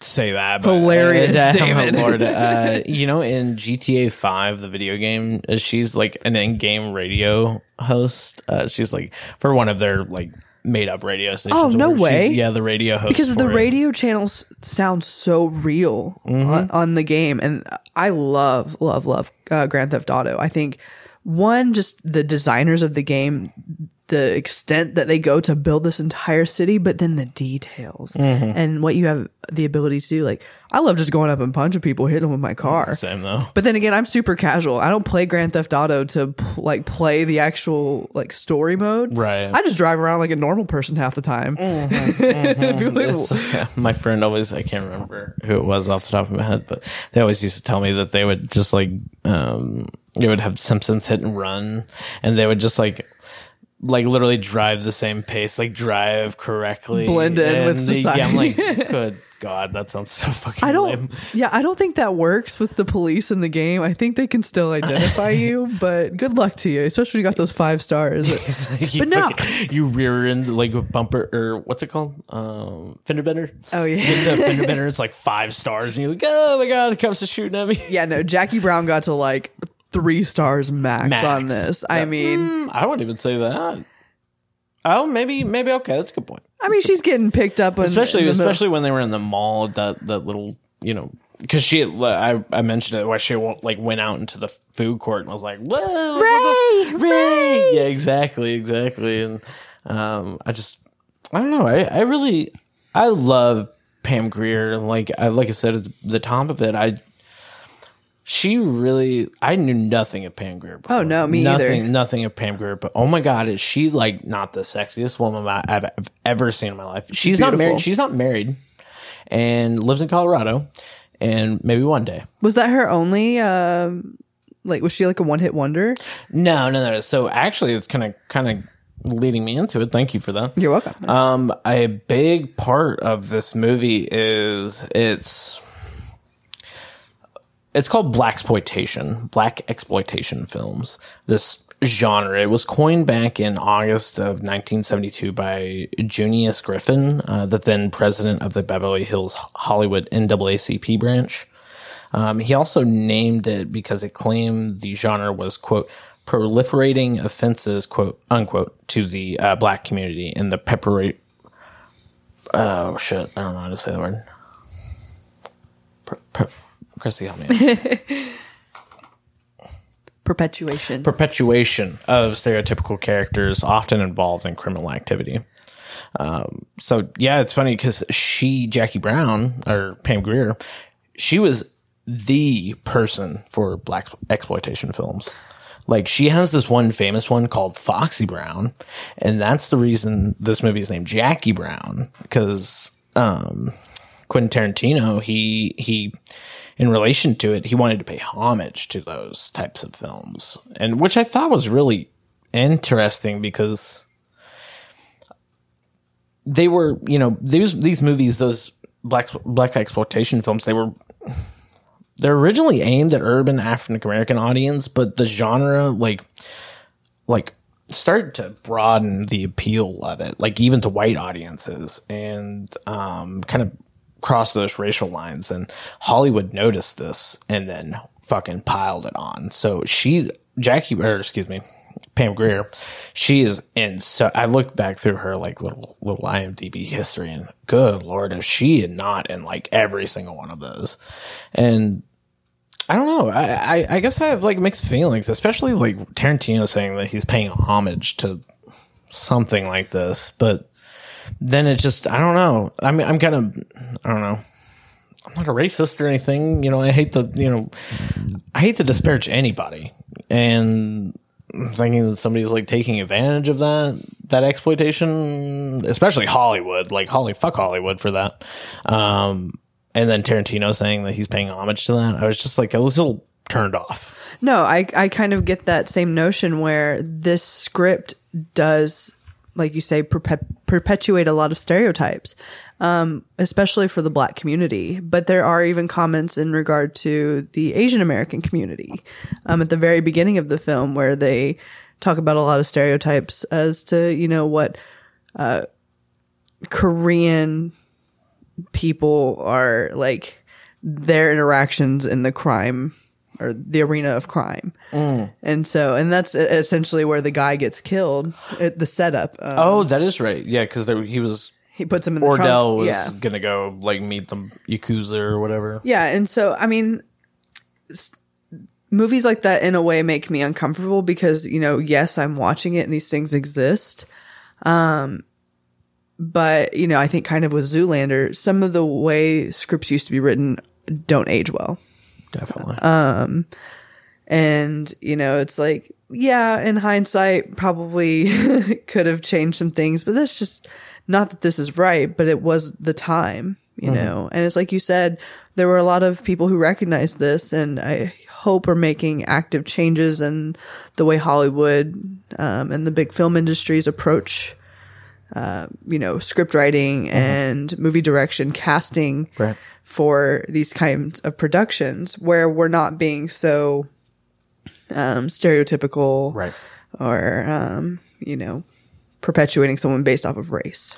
say that, but Hilarious, uh, [laughs] David. Lord, uh, you know, in GTA Five, the video game, uh, she's like an in-game radio host. Uh, she's like for one of their like made-up radio stations. Oh, no way. Yeah, the radio host because the radio channels sound so real Mm-hmm. on, on the game and i love love love uh, grand theft auto i think one just the designers of the game the extent that they go to build this entire city, but then the details Mm-hmm. and what you have the ability to do. Like, I love just going up and punching people, hitting them with my car. Same though. But then again, I'm super casual. I don't play Grand Theft Auto to like play the actual like story mode. Right. I just drive around like a normal person half the time. [laughs] It's, yeah, [laughs] my friend always, I can't remember who it was off the top of my head, but they always used to tell me that they would just like, um, they would have Simpsons hit and run and they would just like, like literally drive the same pace, like drive correctly. Blend in with And they- Yeah, I'm like, society. [laughs] good God, that sounds so fucking I don't. lame. Yeah, I don't think that works with the police in the game. I think they can still [laughs] identify you, but good luck to you, especially you got those five stars. [laughs] you But no. you rear end like a bumper or what's it called? Um, fender bender. Oh, yeah. You get to a fender bender, it's like five stars, and you're like, oh my god, the cops are shooting at me. yeah, no, Jackie Brown got to like three stars max, Max. on this. I mean, Mm, I wouldn't even say that. Oh, maybe, maybe okay. That's a good point. I mean, she's getting picked up, in, Especially, in the middle. especially when they were in the mall. That that little, you know, because she, had, I, I mentioned it why she like went out into the food court and was like, "Whoa, Ray, Ray!" Yeah, exactly, exactly. And um, I just, I don't know. I, I really, I love Pam Grier. Like, I like I said at the top of it, I. She really, I knew nothing of Pam Grier. Before. Oh, no, me either. nothing, nothing of Pam Grier. But oh my god, is she like not the sexiest woman I- I've, I've ever seen in my life? She's, not married. She's not married, and lives in Colorado. And maybe one day. was that her only? Um, like, was she like a one hit wonder? No, no, no. So actually, it's kind of kind of leading me into it. Thank you for that. You're welcome. Um, a big part of this movie is it's it's called black exploitation, black exploitation films. This genre it was coined back in August of 1972 by Junius Griffin, uh, the then president of the Beverly Hills Hollywood NAACP branch. Um, he also named it because it claimed the genre was quote proliferating offenses quote unquote to the uh, black community in the pepper. Oh shit! I don't know how to say the word. Kristi, help me. [laughs] Perpetuation. Perpetuation of stereotypical characters, often involved in criminal activity. Um, so yeah, it's funny because she, Jackie Brown or Pam Grier, she was the person for black exploitation films. Like she has this one famous one called Foxy Brown, and that's the reason this movie is named Jackie Brown because um, Quentin Tarantino he he in relation to it he wanted to pay homage to those types of films, and which I thought was really interesting because they were you know these these movies those black black exploitation films they were they're originally aimed at urban African American audience, but the genre like like started to broaden the appeal of it, like even to white audiences, and um, kind of cross those racial lines. And Hollywood noticed this and then fucking piled it on. So she, Jackie, or excuse me, Pam Grier, she is in. So I look back through her like little little IMDb history, and good lord, is she had not in like every single one of those? And I don't know. I, I, I guess I have like mixed feelings, especially like Tarantino saying that he's paying homage to something like this, but then it just I don't know. I mean, I'm kind of I don't know. I'm not a racist or anything. You know, I hate the you know, I hate to disparage anybody, and I'm thinking that somebody's like taking advantage of that that exploitation, especially Hollywood. Like Holly, fuck Hollywood for that. Um, and then Tarantino saying that he's paying homage to that. I was just like, I was a little turned off. No, I I kind of get that same notion where this script does, like you say, perpet- perpetuate a lot of stereotypes, um, especially for the black community. But there are even comments in regard to the Asian American community um, at the very beginning of the film where they talk about a lot of stereotypes as to you know what uh, Korean people are like their interactions in the crime or the arena of crime. And so, and that's essentially where the guy gets killed at the setup. Um, Oh, that is right. Yeah, because he was he puts him in the Ordell trunk. was Yeah. gonna go like meet the yakuza or whatever. Yeah. And so, I mean, movies like that in a way make me uncomfortable because you know yes i'm watching it and these things exist um but you know i think kind of with zoolander some of the way scripts used to be written don't age well Definitely. Um, and you know it's like yeah in hindsight probably [laughs] could have changed some things but that's just not that this is right but it was the time you know and it's like you said there were a lot of people who recognized this and i hope are making active changes in the way hollywood um, and the big film industries approach uh, you know script writing and movie direction casting Right. for these kinds of productions where we're not being so um, stereotypical right. or um, you know perpetuating someone based off of race.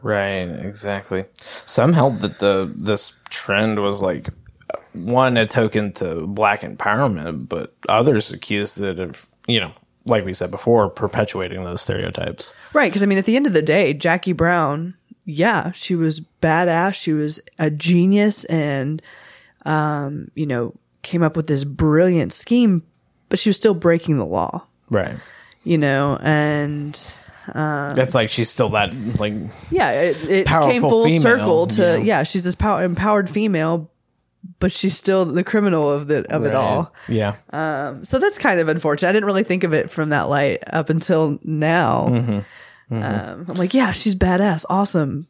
Right, exactly. Some held that the this trend was like one a token to black empowerment, but others accused it of you know, like we said before, perpetuating those stereotypes. Right, because I mean, at the end of the day, Jackie Brown, yeah, she was badass. She was a genius, and um, you know, came up with this brilliant scheme, but she was still breaking the law. Right. You know, and Um, That's like she's still that like yeah, it, it Powerful came full female, circle to yeah. yeah. she's this power, empowered female, but she's still the criminal of the of it all. Yeah. Um. So that's kind of unfortunate. I didn't really think of it from that light up until now. Mm-hmm. Um, I'm like, yeah, she's badass, awesome,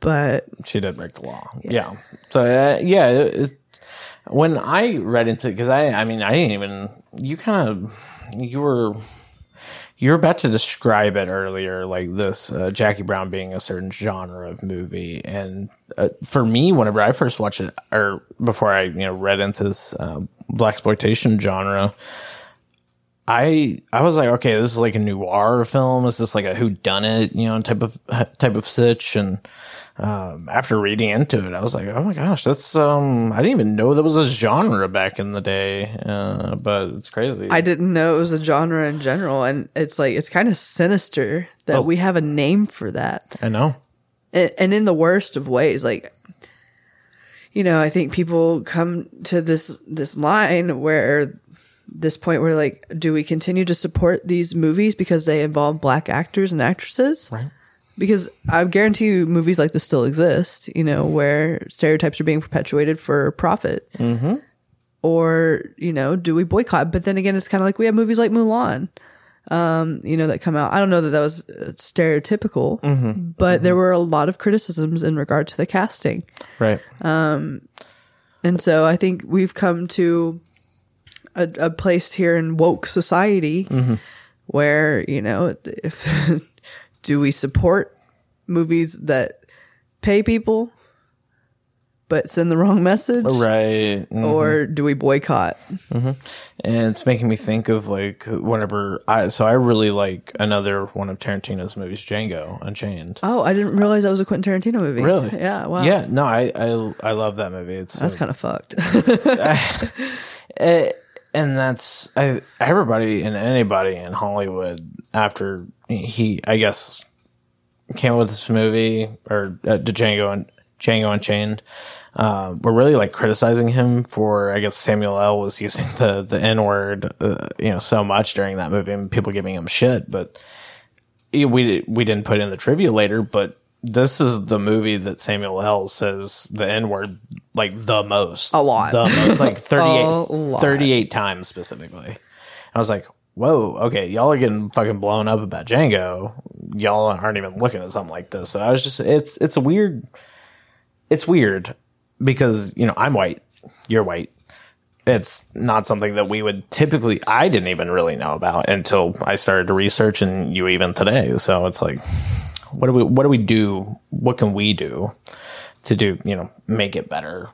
but she did break the law. Yeah. So uh, yeah, it, it, when I read into it, because I I mean I didn't even you kind of you were you're about to describe it earlier like this uh, Jackie Brown being a certain genre of movie and uh, for me whenever I first watched it or before I you know read into this uh, black exploitation genre I I was like, okay, this is like a noir film. Is this like a who done it, you know, type of type of sitch? And um, after reading into it, I was like, oh my gosh, that's um, I didn't even know that was a genre back in the day. Uh, but it's crazy. I didn't know it was a genre in general. And it's like, it's kind of sinister that Oh. we have a name for that. I know. and, and in the worst of ways like you know i think people come to this this line where this point where like do we continue to support these movies because they involve black actors and actresses Right. Because i guarantee you movies like this still exist you know where stereotypes are being perpetuated for profit mm-hmm. or you know do we boycott but then again it's kind of like we have movies like mulan um, you know, that come out. I don't know that that was uh, stereotypical, but there were a lot of criticisms in regard to the casting. Right. And so I think we've come to a, a place here in woke society where, you know, if [laughs] do we support movies that pay people but send the wrong message? Right. Mm. Or do we boycott? And it's making me think of like whenever I so I really like another one of Tarantino's movies, Django Unchained. Oh, I didn't realize that was a Quentin Tarantino movie. Really? Yeah. Wow. Yeah, no, I I, I love that movie. It's That's kind of fucked. [laughs] Eh, and that's I, everybody and anybody in Hollywood after he, I guess, came up with this movie or uh, Django and Django Unchained. Uh, we're really like criticizing him for, I guess Samuel L was using the the N word, uh, you know, so much during that movie, and people giving him shit. But we we didn't put in the trivia later, but this is the movie that Samuel L says the N word like the most. A lot. The most, like [laughs] 38, 38 times specifically. I was like, whoa, okay, y'all are getting fucking blown up about Django. Y'all aren't even looking at something like this. So I was just, it's, it's a weird, it's weird because, you know, I'm white, you're white. It's not something that we would typically, I didn't even really know about until I started to research and you even today. So it's like, what do we, what do we do? What can we do to do, you know, make it better?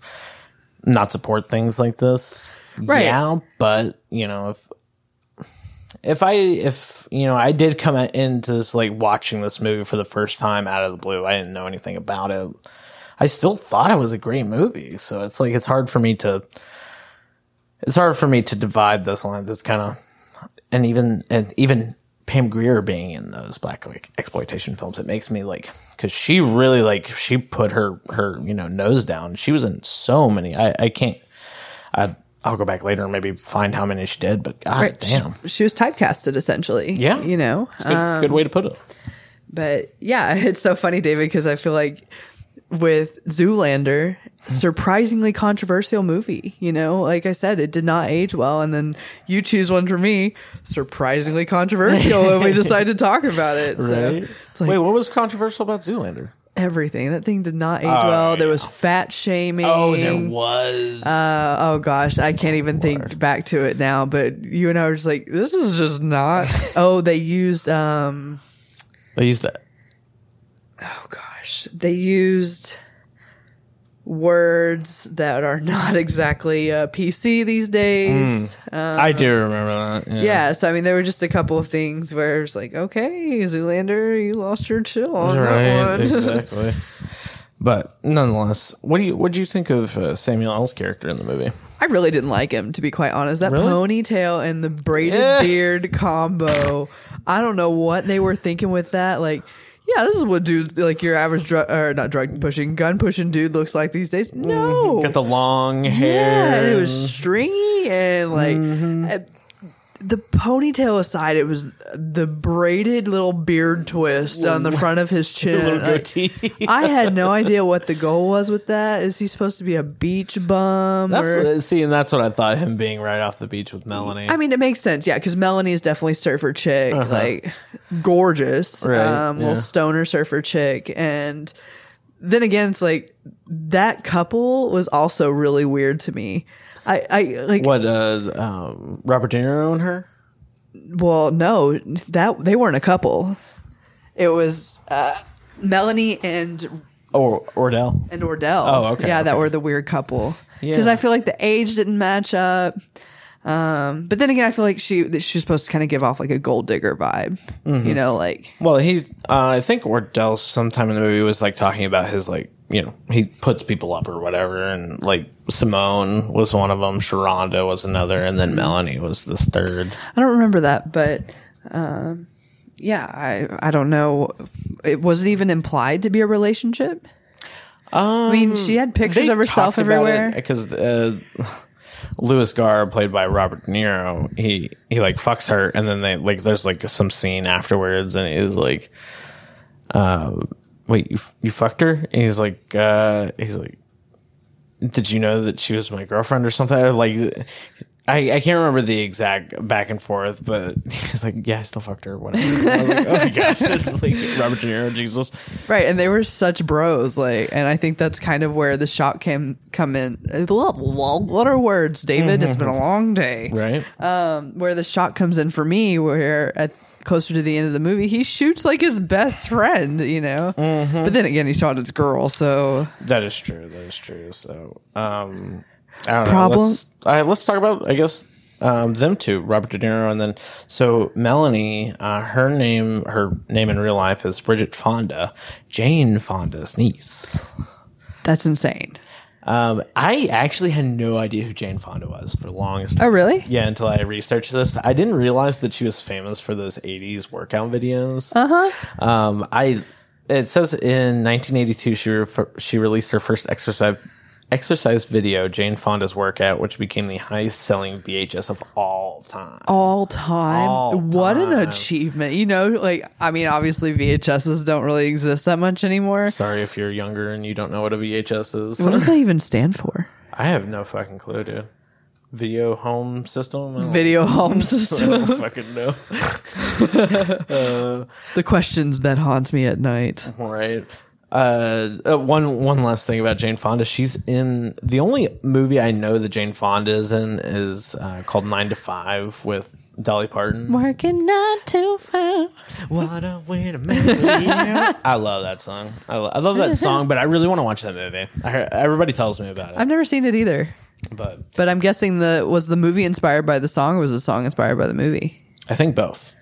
Not support things like this. Right. Yeah, but you know, if if I if you know I did come into this like watching this movie for the first time out of the blue, I didn't know anything about it. I still thought it was a great movie, so it's like it's hard for me to it's hard for me to divide those lines. It's kind of and even and even Pam Grier being in those black like, exploitation films, it makes me like because she really like she put her her you know nose down. She was in so many. I I can't. I I'll go back later and maybe find how many she did. But god Right. damn, She, she was typecasted essentially. Yeah. You know? good, um, good way to put it. But yeah, [laughs] it's so funny, David, because I feel like with Zoolander, hmm. surprisingly controversial movie. You know, like I said, it did not age well. And then you choose one for me, surprisingly controversial when we [laughs] decide to talk about it. So like Wait, what was controversial about Zoolander? Everything. That thing did not age well. There was fat shaming. Oh, there was. Uh, oh gosh, I can't even think back to it now. But you and I were just like, this is just not. [laughs] oh, they used um. they used that. oh gosh, they used words that are not [laughs] exactly uh, PC these days. Um, I do remember that. Yeah. yeah, so I mean, there were just a couple of things where it's like, okay, Zoolander, you lost your chill on that one. [laughs] Exactly. But nonetheless, what do you what do you think of uh, Samuel L's character in the movie? I really didn't like him, to be quite honest. That Really? ponytail and the braided Yeah. beard combo. I don't know what they were thinking with that. Like, yeah, this is what dudes like your average drug or not drug pushing, gun pushing dude looks like these days. No, Got the long yeah, hair. and it was stringy and like Mm-hmm. The ponytail aside, it was the braided little beard twist on the front of his [laughs] chin. little goatee. [laughs] I had no idea what the goal was with that. Is he supposed to be a beach bum? That's or, see, and that's what I thought him being right off the beach with Melanie. I mean, it makes sense, yeah, because Melanie is definitely surfer chick, like gorgeous, Uh-huh. Right, um, yeah. little stoner surfer chick, and then again, it's like that couple was also really weird to me. I, I like, what uh, um, Robert De Niro and her? well, no, that they weren't a couple. It was uh, Melanie and Or Ordell? and Ordell. Oh, okay, Yeah, that were the weird couple. Because Yeah. I feel like the age didn't match up. Um, but then again, I feel like she that she's supposed to kind of give off like a gold digger vibe. Mm-hmm. You know, like Well, he, uh, I think Ordell sometime in the movie was like talking about his like, you know, he puts people up or whatever, and like Simone was one of them, Sheronda was another, and then Melanie was this third. I don't remember that, but um, yeah, I I don't know. It was it even implied to be a relationship. I mean, she had pictures of herself everywhere. because uh, Louis Gara, played by Robert De Niro, he he like fucks her, and then they like there's like some scene afterwards, and it is like, uh, wait, you you fucked her? And he's like, uh, he's like, did you know that she was my girlfriend or something? Like. I, I can't remember the exact back and forth, but [laughs] he's like, "Yeah, I still fucked her." Whatever. I was like, "Oh my [laughs] gosh!" [laughs] like Robert De Niro, Jesus. Right, and they were such bros, like, and I think that's kind of where the shock came come in. What are words, David? It's been a long day. Right? um, where the shock comes in for me, where at closer to the end of the movie, he shoots like his best friend, you know. But then again, he shot his girl, so That is true. That is true. So, um, I don't Problem- know. Let's, let's talk about, I guess, um, them two, Robert De Niro, and then so Melanie. Uh, her name, her name in real life is Bridget Fonda, Jane Fonda's niece. that's insane. Um, I actually had no idea who Jane Fonda was for the longest. Oh, really? Yeah, until I researched this, I didn't realize that she was famous for those '80s workout videos. Uh huh. Um, I it says in 1982 she re- she released her first exercise exercise video, Jane Fonda's workout, which became the highest selling VHS of all time. All time. All What an achievement! You know, like I mean, obviously VHSs don't really exist that much anymore. Sorry if you're younger and you don't know what a VHS is. What does that even stand for? I have no fucking clue, dude. Video home system. I Video [laughs] home I system. don't [laughs] fucking know. [laughs] Uh, the questions that haunt me at night. Right. Uh, uh, one one last thing about Jane Fonda. She's in the only movie I know that Jane Fonda is in is uh, called Nine to Five with Dolly Parton. Working not too far. What a way to make it. [laughs] I love that song. I, lo- I love that song, but I really want to watch that movie. I heard, everybody tells me about it, I've never seen it either. but But I'm guessing the was the movie inspired by the song or was the song inspired by the movie? I think both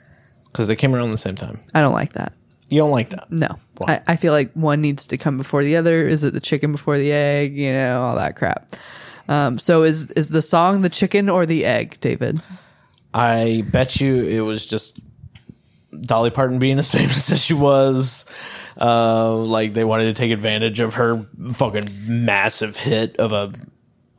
because they came around the same time. I don't like that. You don't like that? No. I, I feel like one needs to come before the other. Is it the chicken before the egg? You know, all that crap. Um, so is is the song the chicken or the egg, David? I bet you it was just Dolly Parton being as [laughs] famous as she was. Uh, like they wanted to take advantage of her fucking massive hit of a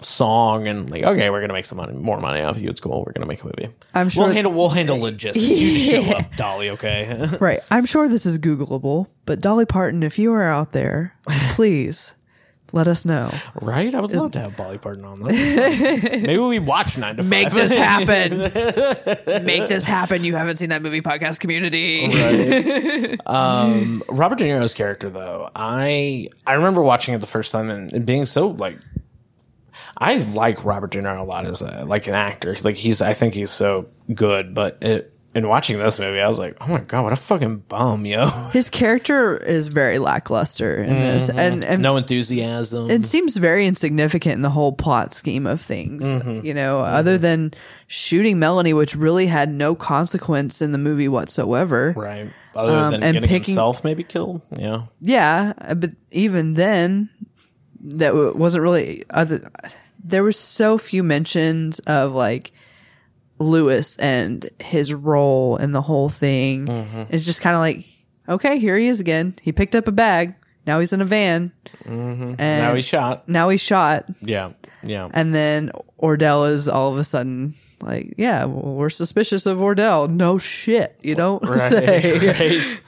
song and like okay we're gonna make some money more money off you it's cool we're gonna make a movie I'm sure- we'll handle we'll handle [laughs] logistics you just show up [laughs] dolly okay [laughs] Right. I'm sure this is Googleable, but Dolly Parton, if you are out there, please let us know. right i would love to have Dolly Parton on that maybe we watch nine to five Make this happen. Make this happen. You haven't seen that movie podcast community. Right. um, Robert De Niro's character, though, I I remember watching it the first time and, and being so like, I like Robert De Niro a lot as a, like an actor. Like he's, I think he's so good. But it, in watching this movie, I was like, oh my god, what a fucking bum, yo! [laughs] His character is very lackluster in this, mm-hmm. and and no enthusiasm. it seems very insignificant in the whole plot scheme of things. Mm-hmm. You know, other mm-hmm. than shooting Melanie, which really had no consequence in the movie whatsoever. right. Other um, than and getting picking- himself maybe killed. Yeah. Yeah, but even then, that w- wasn't really other. There were so few mentions of like Louis and his role in the whole thing. Mm-hmm. It's just kind of like, okay, here he is again. He picked up a bag. Now he's in a van. Mm-hmm. And Now he's shot. now he's shot. Yeah. Yeah. And then Ordell is all of a sudden like, yeah, well, we're suspicious of Ordell. No shit, you don't [laughs] say. [laughs] right.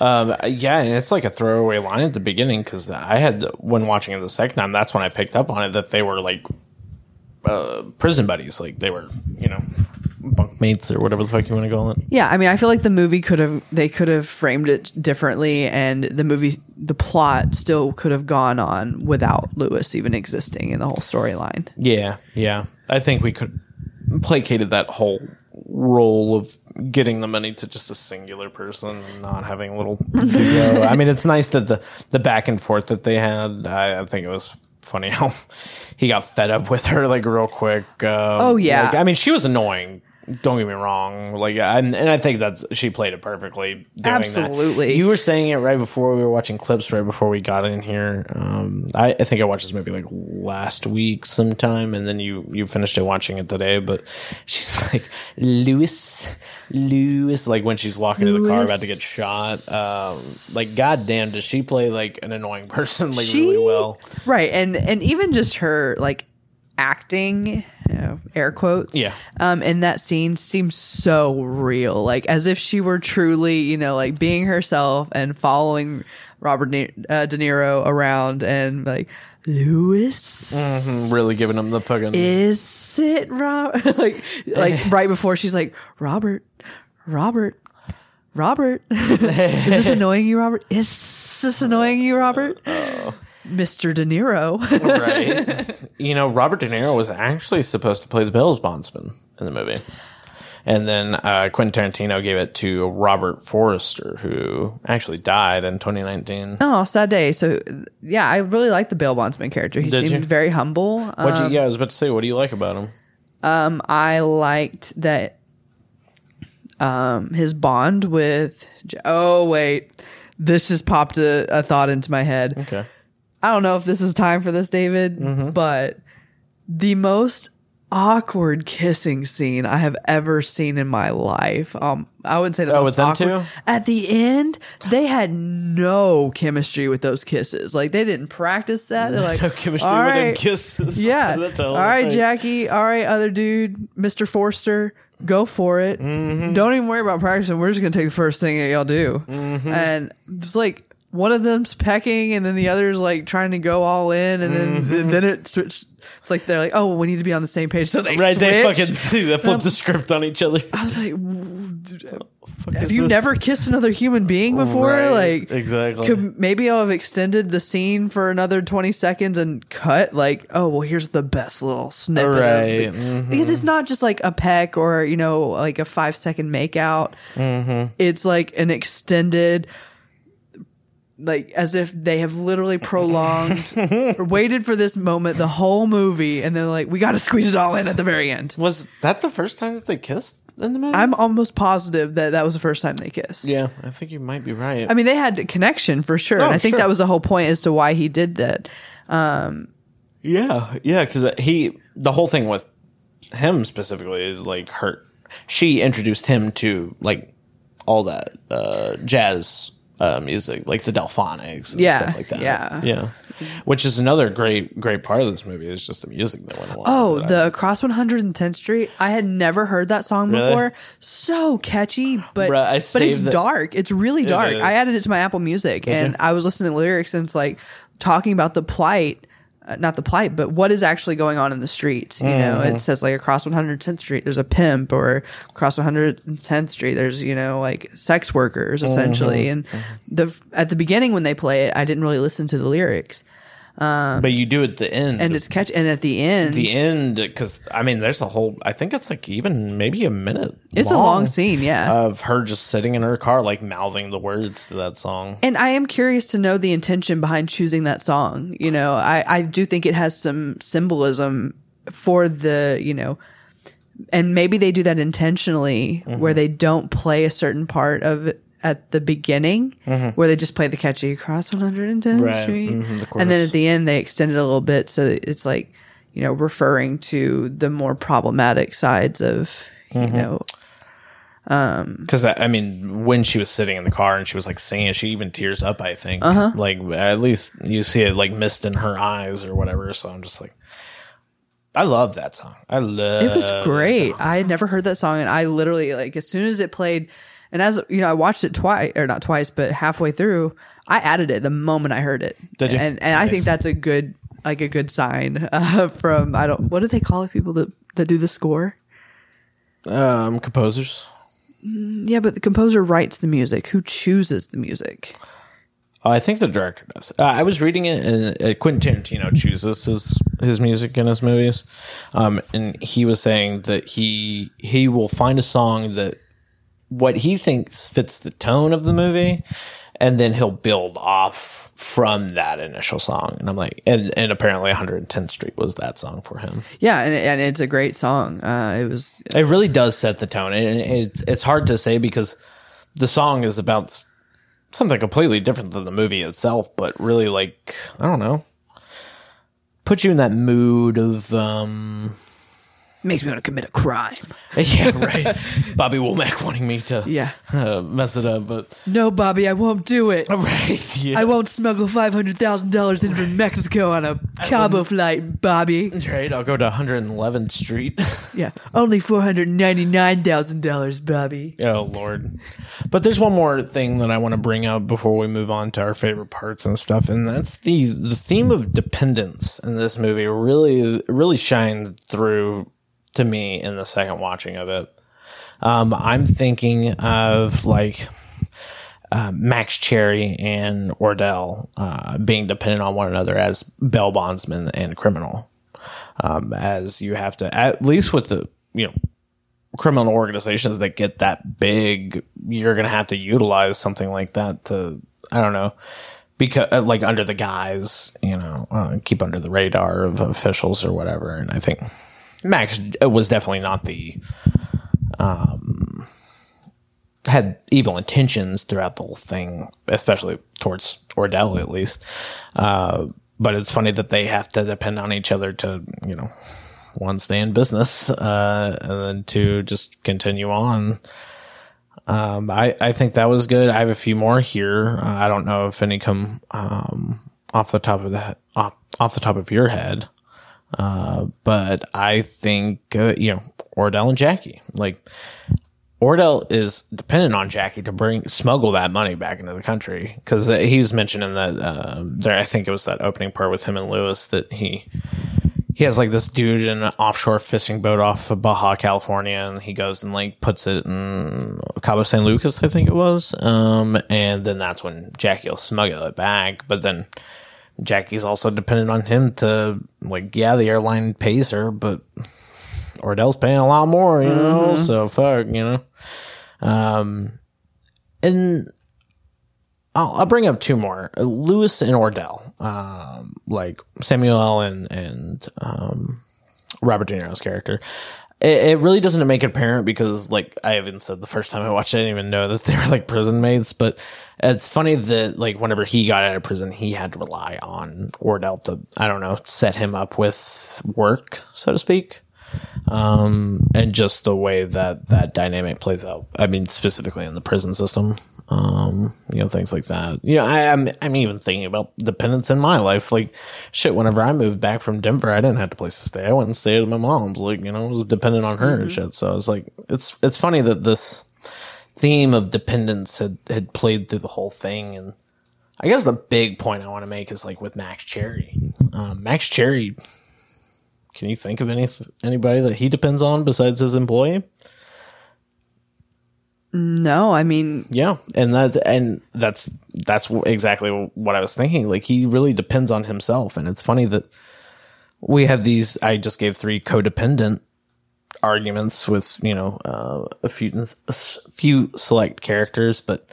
Um, yeah, and it's like a throwaway line at the beginning because I had when watching it the second time, that's when I picked up on it that they were like uh, prison buddies, like they were, you know, bunkmates or whatever the fuck you want to call it. Yeah, I mean, I feel like the movie could have they could have framed it differently, and the movie the plot still could have gone on without Louis even existing in the whole storyline. Yeah, yeah. I think we could placated that whole role of getting the money to just a singular person not having a little. I mean, it's nice that the the back and forth that they had. I, I think it was funny how [laughs] he got fed up with her like real quick. Um, Oh, yeah. like, I mean, she was annoying. Don't get me wrong. Like, and, and I think that's she played it perfectly. Doing Absolutely. That. You were saying it right before we were watching clips. Right before we got in here. Um, I, I think I watched this movie like last week sometime, and then you you finished it watching it today. But [laughs] she's like Louis, Louis. Like when she's walking to the car about to get shot. Um, like goddamn, does she play like an annoying [laughs] person like She- really well? Right, and and even just her like acting, you air quotes, Yeah. um, in that scene seems so real, like as if she were truly, you know, like being herself and following Robert De, uh, De Niro around and like Louis. Mm, Really giving him the fucking. is it Rob? [laughs] like, like [laughs] right before she's like, Robert, Robert, Robert, [laughs] is this annoying you, Robert? Is this annoying you, Robert? Mr. De Niro. [laughs] right? you know, Robert De Niro was actually supposed to play the Bills bondsman in the movie. And then uh, Quentin Tarantino gave it to Robert Forster, who actually died in 2019. oh, sad day. So, yeah, I really like the bail bondsman character. He Did seemed you? very humble. What Um, you? Yeah, I was about to say, what do you like about him? um, I liked that um, his bond with. Oh, wait. This just popped a, a thought into my head. Okay. I don't know if this is time for this, David, Mm-hmm. but the most awkward kissing scene I have ever seen in my life. Um, I wouldn't say the Oh, most with them awkward. two? At the end, they had no chemistry with those kisses. Like they didn't practice that. They're like [laughs] No chemistry "All with right, kisses. [laughs] Yeah. All right, thing. Jackie. All right, other dude, Mr. Forster, go for it. Mm-hmm. Don't even worry about practicing. We're just gonna take the first thing that y'all do. Mm-hmm. And it's like one of them's pecking, and then the other's like trying to go all in, and then Mm-hmm. then it switched. It's like they're like, oh, we need to be on the same page, so they Right, they fucking [laughs] they flip the script on each other. I was like, Fuck have you this? never kissed another human being before? Right, Like, exactly. could maybe I'll have extended the scene for another 20 seconds and cut like, oh, well, here's the best little snippet. Right, mhm. Because it's not just like a peck or, you know, like a five second make out. Mm-hmm. It's like an extended, like as if they have literally prolonged or [laughs] waited for this moment the whole movie and they're like, we got to squeeze it all in at the very end. Was that the first time that they kissed in the movie? I'm almost positive that that was the first time they kissed. yeah, I think you might be right. I mean, they had a connection for sure. and Oh, I think sure. that was the whole point as to why he did that. Yeah, yeah, because he the whole thing with him specifically is like her. She introduced him to like all that uh, jazz uh, music, like the Delphonics, and Yeah, stuff like that. yeah. yeah. Which is another great, great part of this movie is just the music that went along. Oh, it. the Across 110th Street. I had never heard that song Really? before. So catchy, but Bruh, I but it's the- dark. It's really dark. is. I added it to my Apple Music and I was listening to lyrics and it's like talking about the plight, uh, not the plight, but what is actually going on in the streets. You know, Mm-hmm. it says like across 110th Street, there's a pimp, or across 110th Street, there's you know like sex workers essentially. Mm-hmm. And the at the beginning when they play it, I didn't really listen to the lyrics, but you do at the end, and it's catch. And at the end, the end because I mean, there's a whole. I think it's like even maybe a minute. it's a long scene, yeah. of her just sitting in her car, like mouthing the words to that song. And I am curious to know the intention behind choosing that song. You know, I, I do think it has some symbolism for the, you know, and maybe they do that intentionally Mm-hmm. where they don't play a certain part of it at the beginning, where they just play the catchy across 110th Mm-hmm. Right, Street. mhm, the and then at the end, they extend it a little bit so it's like, you know, referring to the more problematic sides of, you Mm-hmm. know, Because I, I mean, when she was sitting in the car and she was like singing, she even tears up. I think, Uh-huh. like at least you see it like mist in her eyes or whatever. So I'm just like, I love that song. I love It was great. I had never heard that song, and I literally like as soon as it played, and as you know, I watched it twice or not twice, but halfway through, I added it the moment I heard it. Did you? And and I think that's a good like a good sign uh, [laughs] from I don't what do they call it people that that do the score? Um, composers. Yeah, but the composer writes the music. Who chooses the music? I think the director does. Uh, I was reading it, and uh, Quentin Tarantino chooses his his music in his movies, um, and he was saying that he he will find a song that what he thinks fits the tone of the movie, and then he'll build off from that initial song. And I'm like, and, and apparently 110th Street was that song for him. Yeah, and and it's a great song. Uh, it was It really does set the tone, and it's it's hard to say because the song is about something completely different than the movie itself, but really like I don't know, put you in that mood of um makes me want to commit a crime. [laughs] yeah right Bobby Womack [laughs] wanting me to Yeah. uh, mess it up, but No, Bobby, I won't do it. [laughs] right yeah I won't smuggle five hundred thousand dollars in from Mexico on a Cabo flight, Bobby. right I'll go to 111th Street. Yeah, only four hundred ninety nine thousand dollars, Bobby. Oh Lord! But there's one more thing that I want to bring up before we move on to our favorite parts and stuff, and that's the the theme of dependence in this movie really really shines through to me in the second watching of it. Um, I'm thinking of like uh, Max Cherry and Ordell uh, being dependent on one another as bail bondsman and criminal. Um, as you have to, at least with the you know criminal organizations that get that big, you're to have to utilize something like that to, I don't know, because uh, like under the guise, you know, uh, keep under the radar of officials or whatever. And I think Max was definitely not the, um, had evil intentions throughout the whole thing, especially towards Ordell at least. Uh, but it's funny that they have to depend on each other to, you know, one stay in business, uh, and then to just continue on. Um, I, I think that was good. I have a few more here. Uh, I don't know if any come um, off the top of that off, off the top of your head, uh, but I think uh, you know Ordell and Jackie. Like Ordell is dependent on Jackie to bring smuggle that money back into the country because he was mentioning that uh, there. I think it was that opening part with him and Louis that he he has like this dude in an offshore fishing boat off of Baja, California, and he goes and like puts it in Cabo San Lucas, I think it was. Um, and then that's when Jackie will smuggle it back. But then Jackie's also dependent on him to like, yeah, the airline pays her, but Ordell's paying a lot more, you know. So fuck, you know. Um, and I'll, I'll bring up two more: Louis and Ordell, um, like Samuel and and um, Robert De Niro's character. It, it really doesn't make it apparent because, like I even said the first time I watched it, I didn't even know that they were like prison mates. But it's funny that like whenever he got out of prison, he had to rely on Ordell to I don't know set him up with work, so to speak. um, and just the way that that dynamic plays out. I mean, specifically in the prison system, um, you know, things like that. You know, I, am I'm, I'm even thinking about dependence in my life. Like, shit, whenever I moved back from Denver, I didn't have a place to stay. I went and stayed at my mom's. Like, you know, I was dependent on her and shit. So I was like, it's it's funny that this theme of dependence had had played through the whole thing and. I guess the big point I want to make is like with Max Cherry. Um, Max Cherry can you think of any anybody that he depends on besides his employee? No, I mean, Yeah, and that and that's that's exactly what I was thinking. Like he really depends on himself, and it's funny that we have these. I just gave three codependent arguments with you know uh, a few a few select characters, but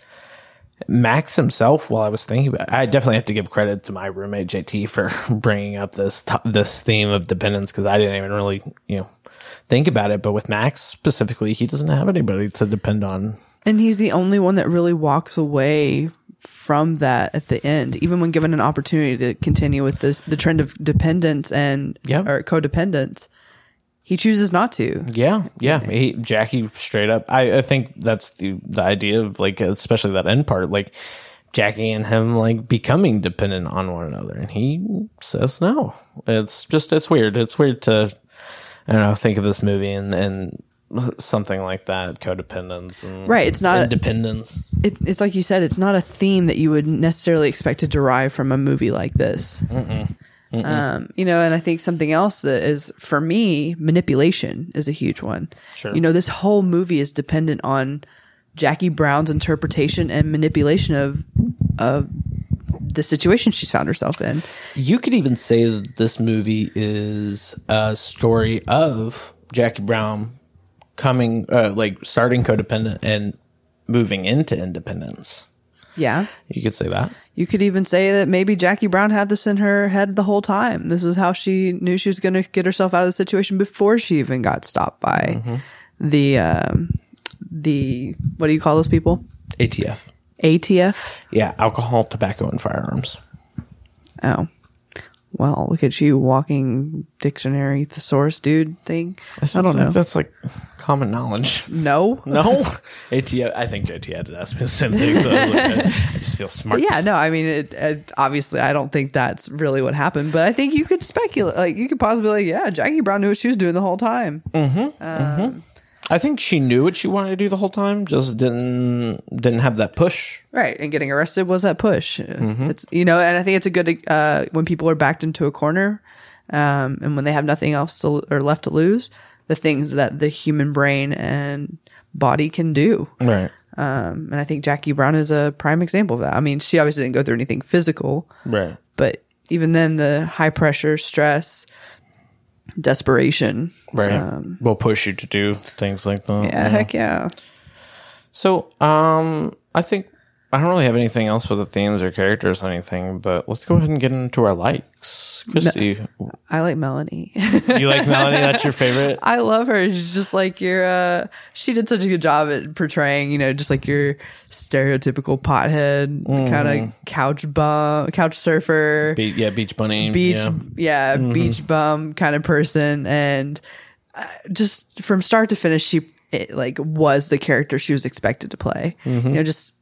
Max himself, while I was thinking about, I definitely have to give credit to my roommate JT for [laughs] bringing up this this theme of dependence because I didn't even really you know think about it. But with Max specifically, he doesn't have anybody to depend on. and he's the only one that really walks away from that at the end, even when given an opportunity to continue with the the trend of dependence and Yeah. or codependence. He chooses not to. Yeah, yeah. He, Jackie straight up. I, I think that's the the idea of like, especially that end part, like Jackie and him like becoming dependent on one another, and he says no. It's just it's weird. It's weird to I don't know think of this movie and and something like that, codependence and Right, it's not- independence. It, it's like you said, it's not a theme that you would necessarily expect to derive from a movie like this. Um, you know, and I think something else that is for me, manipulation is a huge one. Sure. You know, this whole movie is dependent on Jackie Brown's interpretation and manipulation of of the situation she's found herself in. You could even say that this movie is a story of Jackie Brown coming, uh, like starting codependent and moving into independence. Yeah. You could say that. You could even say that maybe Jackie Brown had this in her head the whole time. This is how she knew she was going to get herself out of the situation before she even got stopped by the um, the what do you call those people? ATF. ATF. Yeah, alcohol, tobacco, and firearms. Oh, well, look at you walking dictionary thesaurus dude thing. I don't know. That's like common knowledge. No, [laughs] No, ATF. I think JT had to ask me the same thing. So I, like, I just feel smart. yeah, no. I mean, it, it, obviously, I don't think that's really what happened, but I think you could speculate. Like, you could possibly, like, yeah, Jackie Brown knew what she was doing the whole time. Mm-hmm, um, mm-hmm. I think she knew what she wanted to do the whole time, just didn't didn't have that push. Right, and getting arrested was that push. It's you know, and I think it's a good uh, when people are backed into a corner, um, and when they have nothing else to, or left to lose, the things that the human brain and body can do. Right. Um, and I think Jackie Brown is a prime example of that. I mean, she obviously didn't go through anything physical, Right. but even then, the high pressure, stress, desperation. Right. will push you to do things like that. Yeah, heck yeah. So, um, I think I don't really have anything else with the themes or characters or anything, but let's go ahead and get into our likes. Kristi, I like Melanie. you like [laughs] Melanie? That's your favorite? I love her. She's just like your. Uh, she did such a good job at portraying, you know, just like your stereotypical pothead, kind of couch bum, couch surfer, Be- yeah, Beach Bunny. beach, Yeah. yeah, beach bum kind of person, and uh, just from start to finish, she it, like was the character she was expected to play. You know, just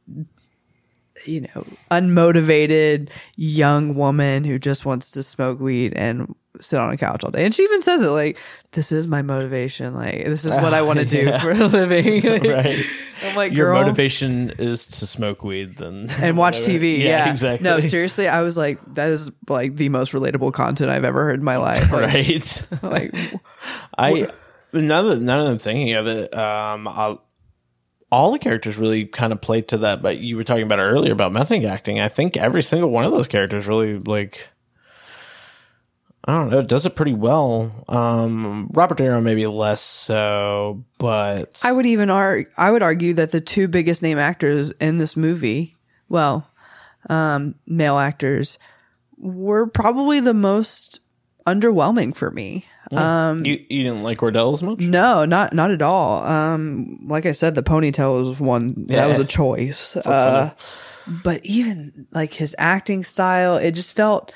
you know, unmotivated young woman who just wants to smoke weed and sit on a couch all day. And she even says it like, this is my motivation. Like, this is what I want to [laughs] do for a living. Like, [laughs] Right. I'm like, Your motivation is to smoke weed, then [laughs] and watch TV. Yeah, exactly. No, seriously, I was like, that is like the most relatable content I've ever heard in my life. Like, right. like I now that now that I'm thinking of it, um, I'll, all the characters really kind of played to that. But you were talking about earlier about method acting. I think every single one of those characters really like. I don't know. Does it pretty well. Um, Robert Niro maybe less so, but I would even argue, I would argue that the two biggest name actors in this movie, well, um, male actors, were probably the most underwhelming for me. Um, you you didn't like Ordell as much. no, not not at all. Um, like I said, the ponytail was one that was a choice. Uh, but even like his acting style, it just felt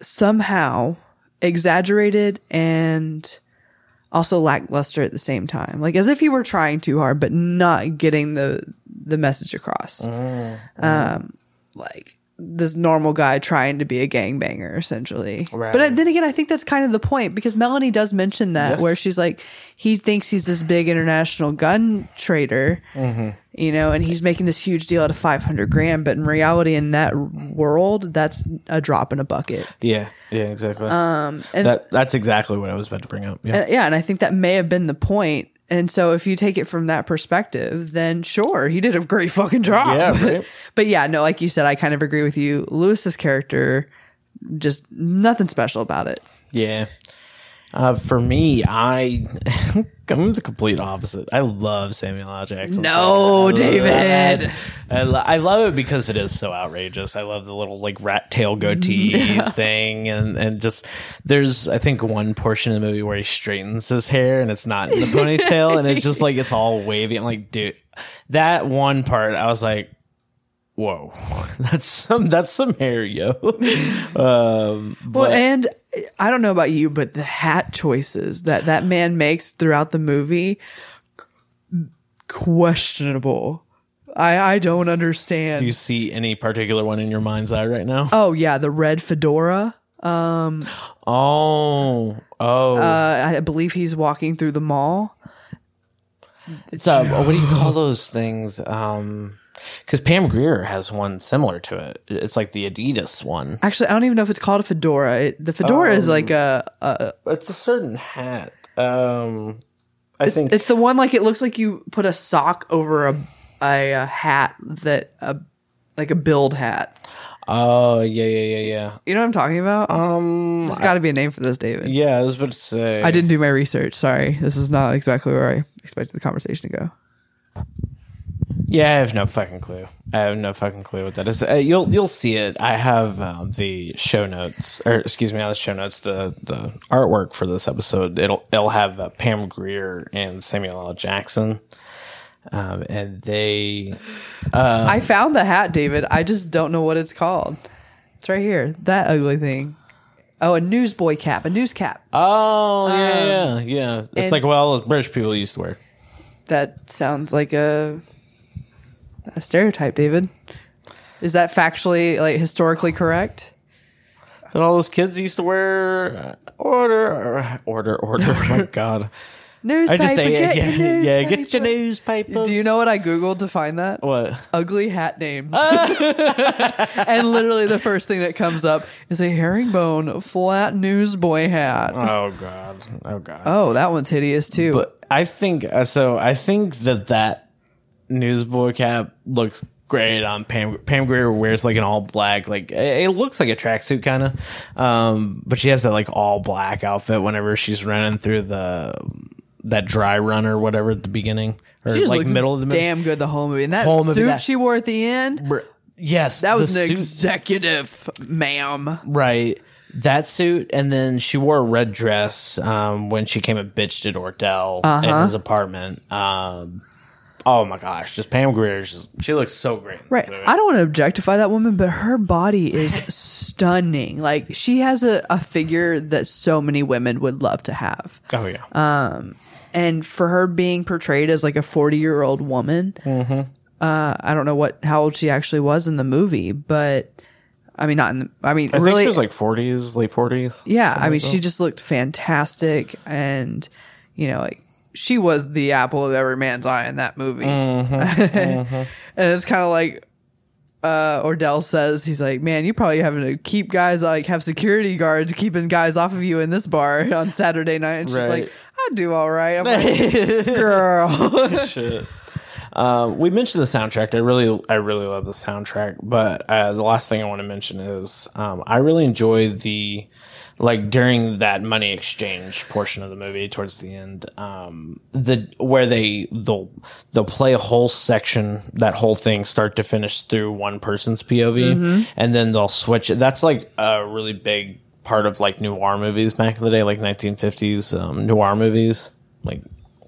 somehow exaggerated and also lackluster at the same time. Like as if he were trying too hard, but not getting the the message across. Mm, Um, like this normal guy trying to be a gangbanger, essentially. Right. But then again, I think that's kind of the point because Melanie does mention that Yes. where she's like, he thinks he's this big international gun trader, Mm-hmm. you know, and he's making this huge deal out of five hundred grand. But in reality, in that world, that's a drop in a bucket. Yeah, yeah, exactly. Um, and that that's exactly what I was about to bring up. Yeah, and- yeah, and I think that may have been the point. And so, if you take it from that perspective, then sure, he did a great fucking job. Yeah, [laughs] but, but yeah, no, like you said, I kind of agree with you. Louis's character, just nothing special about it. yeah. Uh, for me, I [laughs] I'm the complete opposite. I love Samuel L. Jackson. No, I David. I, lo- I love it because it is so outrageous. I love the little like rat tail goatee [laughs] thing, and and just there's I think one portion of the movie where he straightens his hair and it's not in the ponytail, and it's just like it's all wavy. I'm like, dude, that one part, I was like. Whoa, [laughs] that's some that's some hair, yo. um, Well, and I don't know about you, but the hat choices that that man makes throughout the movie, questionable. I I don't understand. Do you see any particular one in your mind's eye right now? oh yeah, the red fedora. Um Oh, oh, Uh, I believe he's walking through the mall. it's uh, what do you call those things? Um, because Pam Grier has one similar to it. It's like the Adidas one. Actually, I don't even know if it's called a fedora. It, the fedora is like a, a. It's a certain hat. Um, I think It's the one like it looks like you put a sock over a a, a hat that a like a build hat. Oh yeah, yeah, yeah, yeah. You know what I'm talking about? Um, There's got to be a name for this, David. yeah, I was about to say. I didn't do my research. Sorry, this is not exactly where I expected the conversation to go. Yeah, I have no fucking clue. I have no fucking clue what that is. Uh, you'll you'll see it. I have um, the show notes, or excuse me, not the show notes. The the artwork for this episode. It'll it'll have uh, Pam Grier and Samuel L. Jackson, um, and they. I found the hat, David. I just don't know what it's called. It's right here. That ugly thing. Oh, a newsboy cap. A news cap. Oh yeah, yeah, yeah. It's like well, British people used to wear. That sounds like a a stereotype, David. Is that factually, like, historically correct? That all those kids used to wear. Uh, order, order, order. [laughs] oh my god. Newspaper. I just get yeah, your yeah, yeah, get your newspaper. newspapers. Do you know what I googled to find that? what? Ugly hat names. [laughs] and literally the first thing that comes up is a herringbone flat newsboy hat. Oh god. Oh god. Oh, that one's hideous too. But I think uh, so. I think that that newsboy cap looks great on Pam. Pam Grier wears like an all black, like it looks like a tracksuit kind of. Um, but she has that like all black outfit whenever she's running through the that dry run or whatever at the beginning or like middle of the damn good the whole movie. And that Whole movie, suit that- she wore at the end, Br- Yes, that was the an suit- executive, ma'am. Right. That suit, and then she wore a red dress um, when she came and bitched at Ordell in Uh-huh. his apartment. Um, oh my gosh, just Pam Grier, just, she looks so great. Right. I don't want to objectify that woman, but her body is [laughs] stunning. Like she has a, a figure that so many women would love to have. oh yeah, Uh, and for her being portrayed as like a 40 year old woman uh i don't know what how old she actually was in the movie but i mean not in the, i mean I think really she was like forties, late forties. yeah i mean she just looked fantastic and you know like she was the apple of every man's eye in that movie [laughs] and it's kind of like uh Ordell says he's like, man, you probably having to keep guys like have security guards keeping guys off of you in this bar [laughs] on Saturday night. And she's Right. like, I do all right. I'm like, [laughs] girl. Shit. Um, we mentioned the soundtrack. I really, I really love the soundtrack. But uh, the last thing I want to mention is um, I really enjoy the like during that money exchange portion of the movie towards the end, um, the where they they'll they'll play a whole section, that whole thing, start to finish through one person's POV, and then they'll switch it. That's like a really big part of like noir movies back in the day, like 1950s um, noir movies, like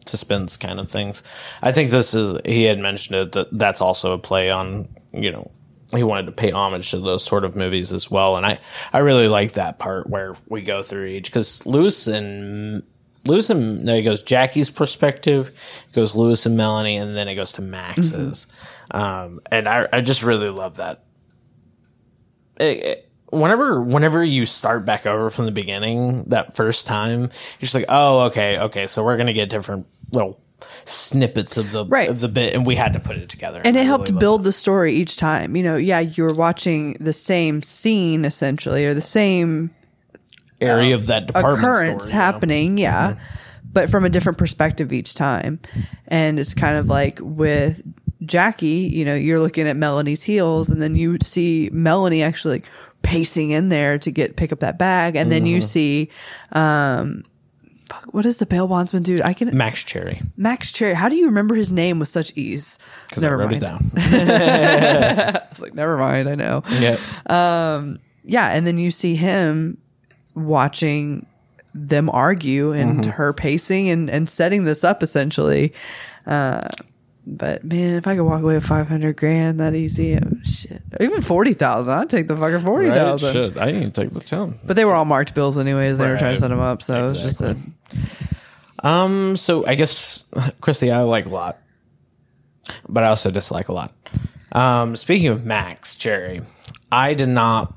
suspense kind of things. I think this is he had mentioned it that that's also a play on you know he wanted to pay homage to those sort of movies as well, and I I really like that part where we go through each because Louis and Louis and no, it goes Jackie's perspective, it goes Louis and Melanie, and then it goes to Max's. Um, and I, I just really love that. It- it- whenever, whenever you start back over from the beginning, that first time, you're just like, oh, okay, okay, so we're gonna get different little snippets of the Right. of the bit, and we had to put it together. and I it helped really build the story each time. You know, yeah, you were watching the same scene essentially, or the same area of that department occurrence store, you know? happening, yeah, Mm-hmm. but from a different perspective each time. And it's kind of like with Jackie, you know, you're looking at Melanie's heels, and then you see Melanie actually pacing in there to get pick up that bag, and then Mm-hmm. you see, um, fuck, what is the bail bondsman dude? I can Max Cherry Max Cherry. How do you remember his name with such ease? because I wrote it down. [laughs] I was like, never mind. I know. yeah. Um. Yeah and then you see him watching them argue and Mm-hmm. her pacing and, and setting this up essentially uh but man if i could walk away with 500 grand that easy oh, shit. Even 40000 i'd take the fucking 40000 Shit, I to take the town. but they were all marked bills anyways. They were trying to set them up so it was just a Um, so I guess [laughs] Kristi, I like a lot, but I also dislike a lot. Um, speaking of Max Cherry, I did not,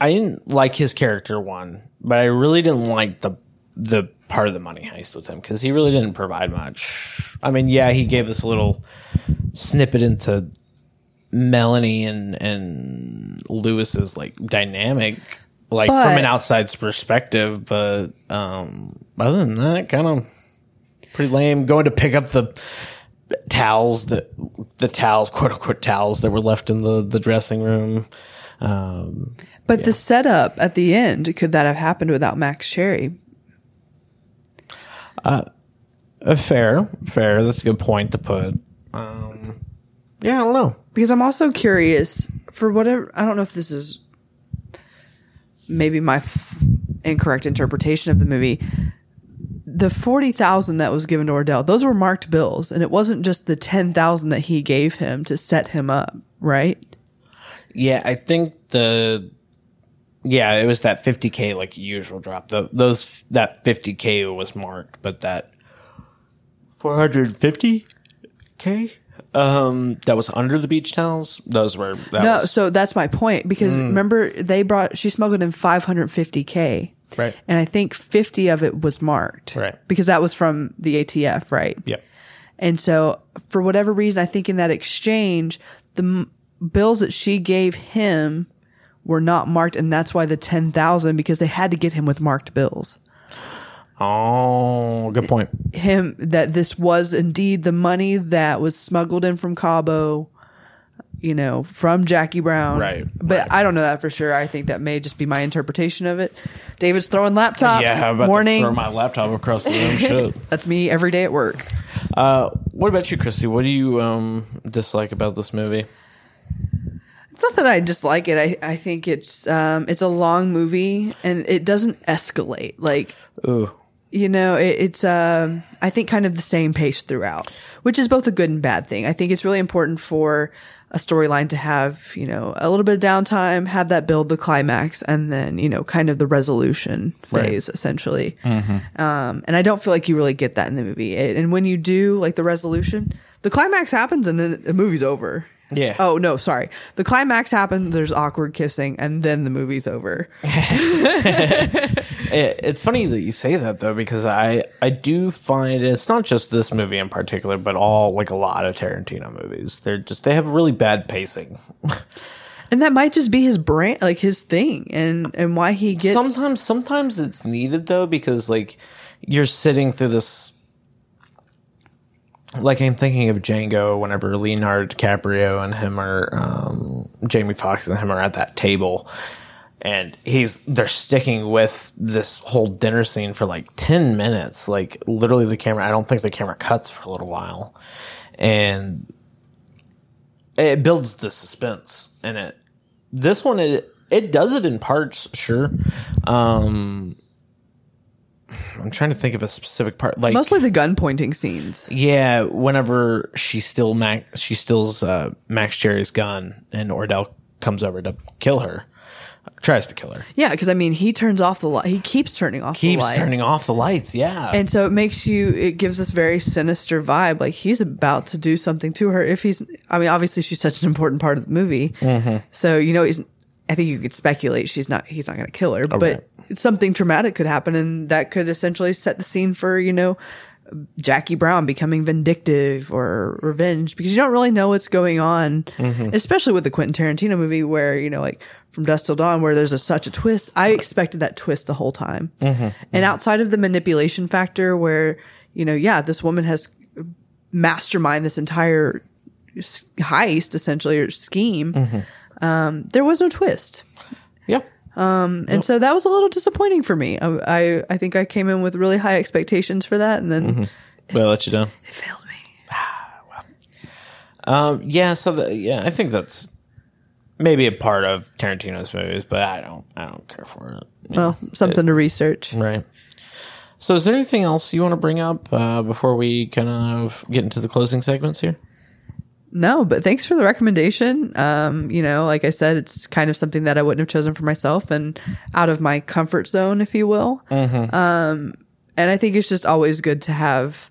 I didn't like his character one, but I really didn't like the the part of the money heist with him because he really didn't provide much. I mean, yeah, he gave us a little snippet into Melanie and and Louis's like dynamic, like But- from an outside's perspective. But um, other than that, kind of pretty lame. Going to pick up the towels that the towels, quote unquote towels that were left in the the dressing room. Um, but the setup at the end could that have happened without max cherry uh, fair, fair. That's a good point to put. Um, yeah, I don't know. because I'm also curious for whatever I don't know if this is maybe my f- incorrect interpretation of the movie. The forty thousand that was given to Ordell, those were marked bills, and it wasn't just the ten thousand that he gave him to set him up, right? Yeah, I think the yeah, it was that 50k like usual drop. The, those that 50k was marked, but that 450k um that was under the beach towels. Those were that No, was, so that's my point because remember they brought she smuggled in five hundred fifty k, Right. And I think fifty of it was marked, Right. Because that was from the ATF, right? Yep. And so, for whatever reason, I think in that exchange, the m- bills that she gave him were not marked, and that's why the ten thousand because they had to get him with marked bills. Oh, good point. Him that this was indeed the money that was smuggled in from Cabo, you know, from Jackie Brown. Right, But right. I don't know that for sure. I think that may just be my interpretation of it. David's throwing laptops. Yeah, how about Morning. throw my laptop across the room? Shit. [laughs] that's me every day at work. Uh, what about you, Kristi? What do you um dislike about this movie? It's not that I dislike it. I, I think it's um it's a long movie and it doesn't escalate. Like Ooh, you know, it, it's um I think kind of the same pace throughout, which is both a good and bad thing. I think it's really important for a storyline to have, you know, a little bit of downtime, have that build the climax, and then, you know, kind of the resolution phase essentially. Um, and I don't feel like you really get that in the movie. It, and when you do, like the resolution, the climax happens and then the movie's over. Yeah. Oh no, sorry. The climax happens. There's awkward kissing, and then the movie's over. [laughs] It, it's funny that you say that though, because I I do find it's not just this movie in particular, but all like a lot of Tarantino movies. They're just they have really bad pacing. And that might just be his brand, like his thing, and and why he gets. sometimes sometimes it's needed though because like you're sitting through this like I'm thinking of Django whenever Leonardo DiCaprio and him are um, Jamie Foxx and him are at that table. And he's they're sticking with this whole dinner scene for like 10 minutes. Like literally the camera I don't think the camera cuts for a little while. And it builds the suspense in it. This one it it does it in parts sure. Um i'm trying to think of a specific part like mostly the gun pointing scenes. yeah whenever she still max she steals uh max cherry's gun and ordell comes over to kill her tries to kill her. Yeah, because I mean, he turns off the light. He keeps turning off Keeps the light. turning off the lights. Yeah. and so it makes you it gives this very sinister vibe like he's about to do something to her if he's i mean obviously she's such an important part of the movie so you know he's i think you could speculate she's not he's not going to kill her oh, but something traumatic could happen and that could essentially set the scene for you know Jackie Brown becoming vindictive or revenge because you don't really know what's going on, mm-hmm. especially with the Quentin Tarantino movie where, you know, like from Dusk Till Dawn where there's a, such a twist. I expected that twist the whole time. Mm-hmm. And outside of the manipulation factor where, you know, yeah, this woman has mastermind this entire heist essentially or scheme, mm-hmm. Um, there was no twist. yeah. Um, And so that was a little disappointing for me. I, I, I think I came in with really high expectations for that and then But I let you down. [laughs] it failed me. well. Um, yeah, so the, yeah, I think that's maybe a part of Tarantino's movies, but I don't, I don't care for it. You Well, something to research. right. So, is there anything else you want to bring up uh, before we kind of get into the closing segments here? No, but thanks for the recommendation. Um, you know, like I said, it's kind of something that I wouldn't have chosen for myself and out of my comfort zone, if you will. Um, and I think it's just always good to have,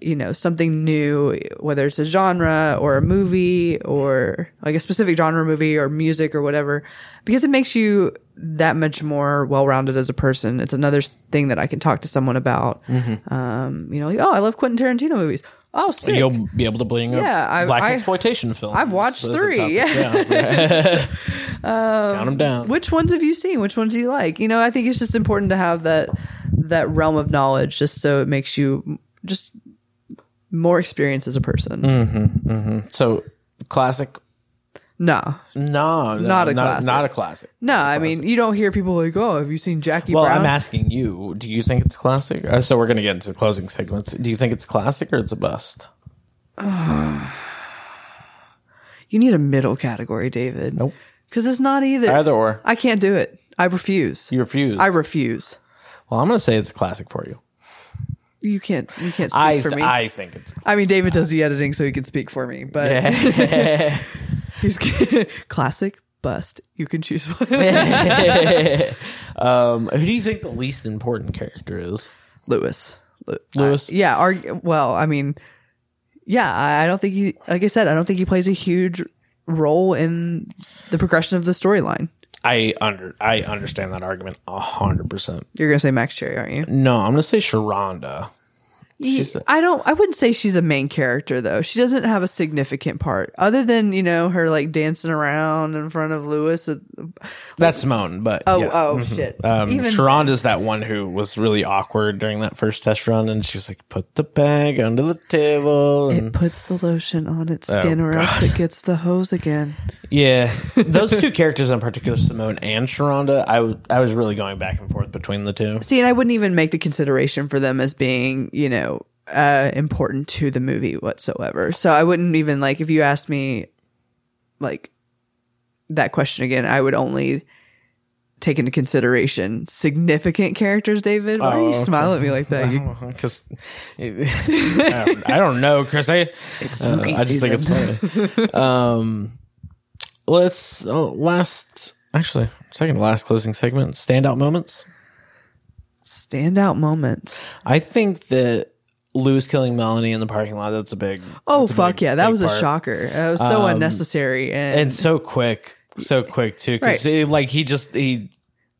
you know, something new, whether it's a genre or a movie or like a specific genre movie or music or whatever, because it makes you that much more well-rounded as a person. It's another thing that I can talk to someone about. Um, you know, like, oh, I love Quentin Tarantino movies. Oh, sick. You'll be able to bring Yeah, up I- black I- exploitation films. I've watched a three, yeah. yeah. [laughs] Count them down. which ones have you seen which ones do you like you know i think it's just important to have that that realm of knowledge just so it makes you just more experience as a person So, classic? no No, no, Not a not, classic. Not a classic. no i mean you don't hear people like oh have you seen jackie Well, brown I'm asking you. Do you think it's a classic? Uh, so we're going to get into the closing segments. Do you think it's a classic or it's a bust? [sighs] you need a middle category david Nope. because it's not either Either or. i can't do it i refuse You refuse. i refuse well, I'm going to say it's a classic for you. You can't you can't speak I for me I think it's. I mean, David does the editing, so he can speak for me. But [laughs] he's classic bust. You can choose one. [laughs] [laughs] Um, who do you think the least important character is? Louis. Lew- Louis? uh, yeah. Argue, well, I mean, yeah. I I don't think he. Like I said, I don't think he plays a huge role in the progression of the storyline. I under I understand that argument a hundred percent. You're gonna say Max Cherry, aren't you? No, I'm gonna say Sheronda. I don't. I wouldn't say she's a main character though. She doesn't have a significant part other than you know her like dancing around in front of Louis. uh, That's Simone, but Oh, yeah. oh shit. Um, Even Sheronda's that one who was really awkward during that first test run, and she was like, "Put the bag under the table." And It puts the lotion on its skin, or else it gets the hose again. yeah, [laughs] those two characters in particular, Simone and Sheronda, I w- I was really going back and forth between the two. See, and I wouldn't even make the consideration for them as being, you know, uh, important to the movie whatsoever. So I wouldn't even like if you asked me, like that question again. I would only take into consideration significant characters. David, why are you Oh, okay. smiling at me like that? Because I, don't- I don't know, Chris. I, it's uh, I just think it's funny. um, let's oh, last actually second to last closing segment standout moments. Standout moments. I think that Louis killing Melanie in the parking lot. That's a big. Oh a fuck big- yeah, that was a shocker. It was so Um, unnecessary and, and so quick, so quick too. Because like he just he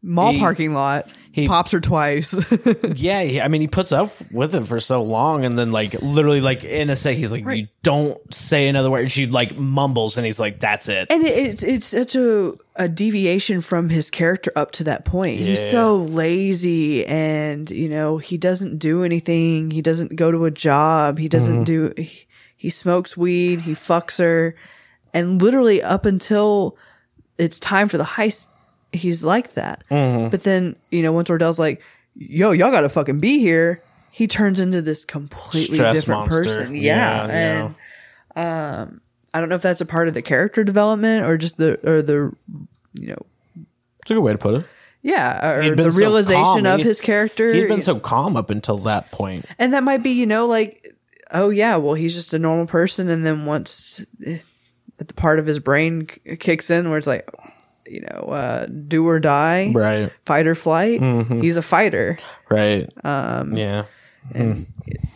mall he- parking lot. He- pops her twice. [laughs] yeah. He, I mean, he puts up with it for so long, and then like literally like in a sec, he's like, "You don't say another word." And she like mumbles, and he's like, "That's it." and it, it's it's such a a deviation from his character up to that point. He's so lazy, and you know he doesn't do anything. He doesn't go to a job. He doesn't mm-hmm. do. He, he smokes weed. He fucks her, and literally up until it's time for the heist, he's like that. But then you know once Ordell's like, "Yo, y'all got to fucking be here." He turns into this completely Stress different monster. person. Yeah, Yeah, yeah. and um, I don't know if that's a part of the character development or just the or the you know It's a good way to put it. yeah or the so realization calm. of He- his character He'd been so calm up until that point. and that might be you know like oh yeah well he's just a normal person and then once eh, the part of his brain kicks in where it's like you know, uh, do or die, Right. fight or flight. He's a fighter. Right. Um. Yeah. And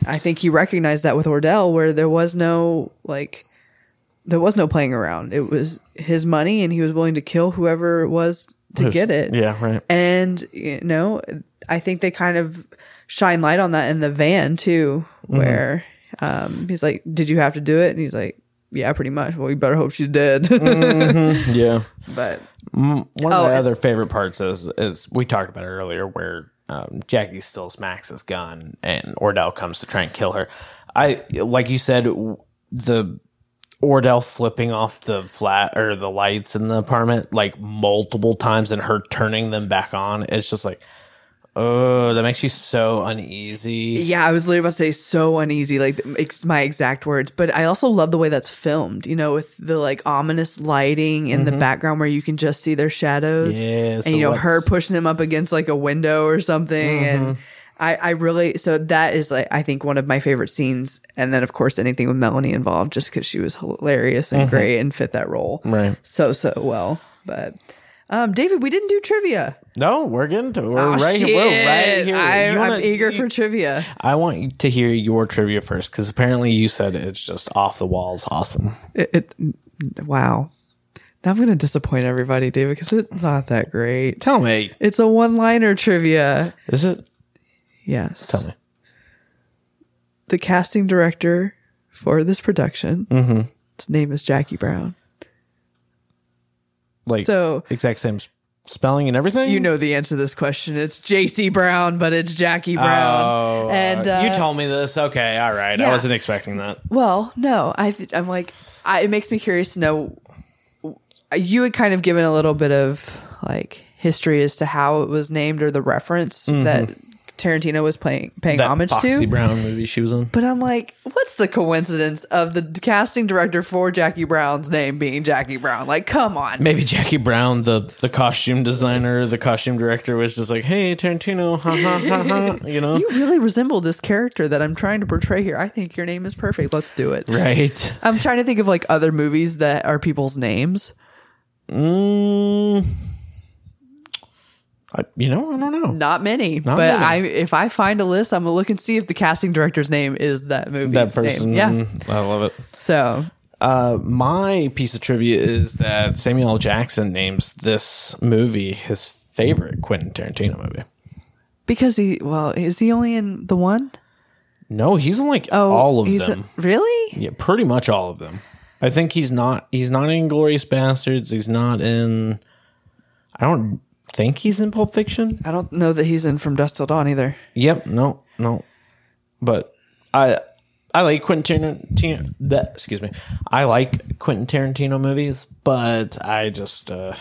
I think he recognized that with Ordell, where there was no like, there was no playing around. It was his money, and he was willing to kill whoever it was to get it. Yeah. Right. And you know, I think they kind of shine light on that in the van too, Mm-hmm. where um, he's like, "Did you have to do it?" And he's like, "Yeah, pretty much." Well, you better hope she's dead. [laughs] Yeah. but One of Oh, my other favorite parts is is we talked about it earlier, where um, Jackie steals Max's gun and Ordell comes to try and kill her. I like you said the Ordell flipping off the flat or the lights in the apartment like multiple times and her turning them back on. It's just like, oh, that makes you so uneasy. yeah, I was literally about to say so uneasy, like it's my exact words. But I also love the way that's filmed. You know, with the like ominous lighting in the background where you can just see their shadows. Mm-hmm. Yeah, so and you know what's- her pushing him up against like a window or something, and. Mm-hmm. I, I really so that is like I think one of my favorite scenes, and then of course anything with Melanie involved, just because she was hilarious and great and fit that role Mm-hmm. Right. so so well. But um, David, we didn't do trivia. No, we're getting to we're Oh, right here. We're right here. I'm, You wanna- I'm eager you- for trivia. I want to hear your trivia first because apparently you said it's just off the walls awesome. It, it, wow. Now I'm going to disappoint everybody, David, because it's not that great. Tell me, It's a one-liner trivia. is it? Yes. Tell me. The casting director for this production, Mm-hmm. his name is Jackie Brown. Like So exact same spelling and everything. you know the answer to this question. It's J.C. Brown, but it's Jackie Brown. Oh, and uh, uh, you told me this. Okay, all right. I wasn't expecting that. Well, no, I th- I'm like I, it makes me curious to know. You had kind of given a little bit of like history as to how it was named or the reference that Tarantino was playing paying. That homage Foxy to. Brown movie she was in. But I'm like, what's the coincidence of the casting director for Jackie Brown's name being Jackie Brown? Like, come on. Maybe Jackie Brown, the the costume designer, the costume director, was just like, "Hey, Tarantino, ha ha ha ha," [laughs] you know, You really resemble this character that I'm trying to portray here. I think your name is perfect. Let's do it. right? I'm trying to think of like other movies that are people's names. Mm, I, you know, I don't know. Not many, but many. I if I find a list, I'm gonna look and see if the casting director's name is that movie. that person, Yeah. mm, I love it. So Uh, my piece of trivia is that Samuel L. Jackson names this movie his favorite Quentin Tarantino movie. because he well, is he only in the one? No, he's in like Oh, all of he's them. really? yeah, pretty much all of them. I think he's not. He's not in Glorious Bastards. He's not in. I don't think he's in Pulp Fiction. I don't know that he's in From Dusk Till Dawn either. Yep. No. No. But I. I like Quentin Tarantino. That excuse me. I like Quentin Tarantino movies, but I just. uh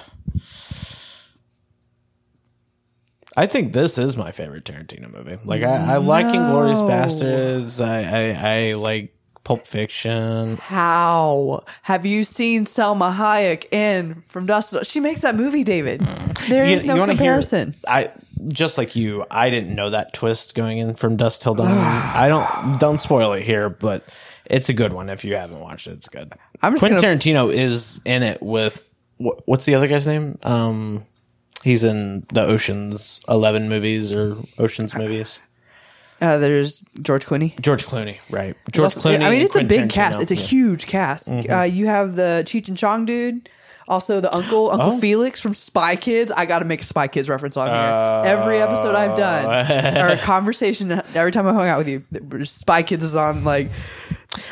I think this is my favorite Tarantino movie. Like I, I like Inglorious Bastards. I, I I like Pulp Fiction. How have you seen Salma Hayek in From Dusk Till Dawn? She makes that movie, David. There is no comparison. Hear, I just like you. I didn't know that twist going in from Dusk Till Dawn. [sighs] I don't don't spoil it here, but it's a good one. If you haven't watched it, it's good. I'm just Quentin gonna- Tarantino is in it with what, what's the other guy's name? Um, he's in the Ocean's Eleven movies or Ocean's movies. Uh, there's George Clooney. George Clooney, right? George Also- Clooney. I mean, it's a big cast. It's a Yeah. Mm-hmm. huge cast. Uh, you have the Cheech and Chong dude. Also, the uncle, Uncle Oh. Felix from Spy Kids. I got to make a Spy Kids reference on here. every episode I've done, Oh. or a conversation, every time I hung out with you, Spy Kids is on. Like,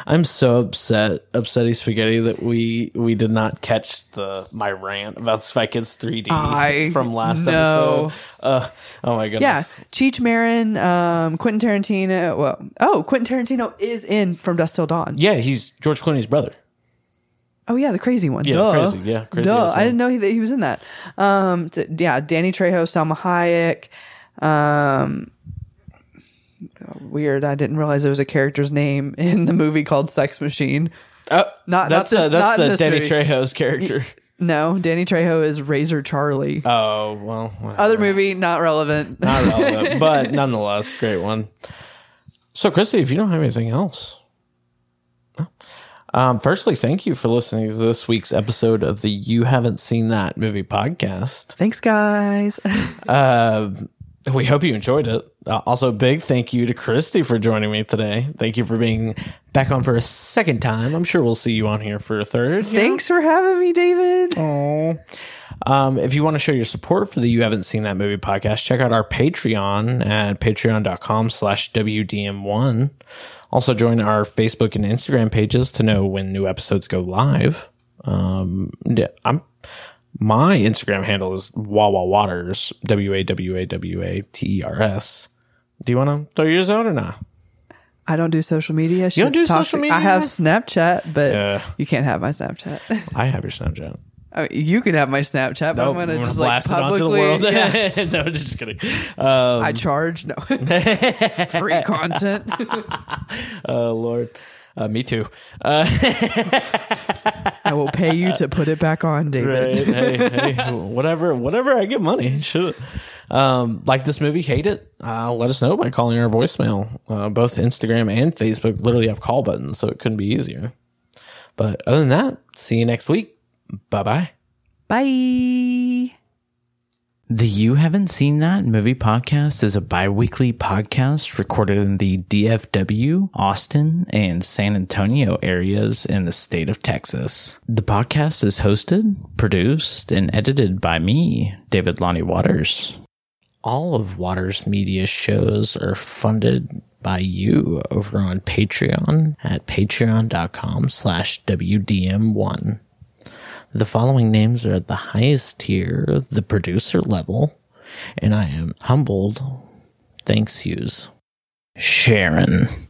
I'm so upset, upsetty spaghetti, that we we did not catch the my rant about Spy Kids 3D I [laughs] from last know. episode. Uh, oh my goodness! yeah, Cheech Marin, um, Quentin Tarantino. Well, oh, Quentin Tarantino is in From Dusk Till Dawn. yeah, he's George Clooney's brother. Oh yeah, the crazy one. Yeah, Duh. crazy. Yeah, crazy Duh. I didn't know he, that he was in that. Um, t- yeah, Danny Trejo, Salma Hayek. Um, weird. I didn't realize there was a character's name in the movie called Sex Machine. Uh, Not- that's not this- uh, that's not Danny movie. Trejo's character. No, Danny Trejo is Razor Charlie. oh well, whatever. Other movie, not relevant. not relevant, [laughs] but nonetheless, great one. So, Kristi, if you don't have anything else, no. Um, firstly, thank you for listening to this week's episode of the You Haven't Seen That Movie podcast. Thanks, guys. [laughs] Uh, [laughs] we hope you enjoyed it. Uh, also, big thank you to Kristi for joining me today. Thank you for being back on for a second time. I'm sure we'll see you on here for a third. Thanks for having me, David. Oh. Um, if you want to show your support for the You Haven't Seen That Movie podcast, check out our Patreon at patreon.com slash WDM1. Also join our Facebook and Instagram pages to know when new episodes go live. Um, yeah, I'm my Instagram handle is Wawa Waters, W A W A W A T E R S. Do you want to throw yours out or not? I don't do social media. You don't do social media? I have Snapchat, but Yeah. you can't have my Snapchat. [laughs] I have your Snapchat. I mean, you can have my Snapchat, but I'm gonna just like blast it onto the publicly. world. [laughs] Yeah. [laughs] no, just kidding. Um, I charge no free content. oh Lord, uh, me too. Uh, [laughs] I will pay you to put it back on, David. right? hey, hey, whatever, whatever. I get money. Should um, like this movie, hate it? Uh, let us know by calling our voicemail. Uh, both Instagram and Facebook literally have call buttons, so it couldn't be easier. But other than that, see you next week. Bye bye bye. The You Haven't Seen That Movie Podcast is a bi weekly podcast recorded in the DFW, Austin, and San Antonio areas in the state of Texas. The podcast is hosted, produced, and edited by me, David Lonnie Waters. All of Waters Media shows are funded by you over on Patreon at patreon.com slash WDM1. The following names are at the highest tier, the producer level, and I am humbled. Thanks, yous. Sharon.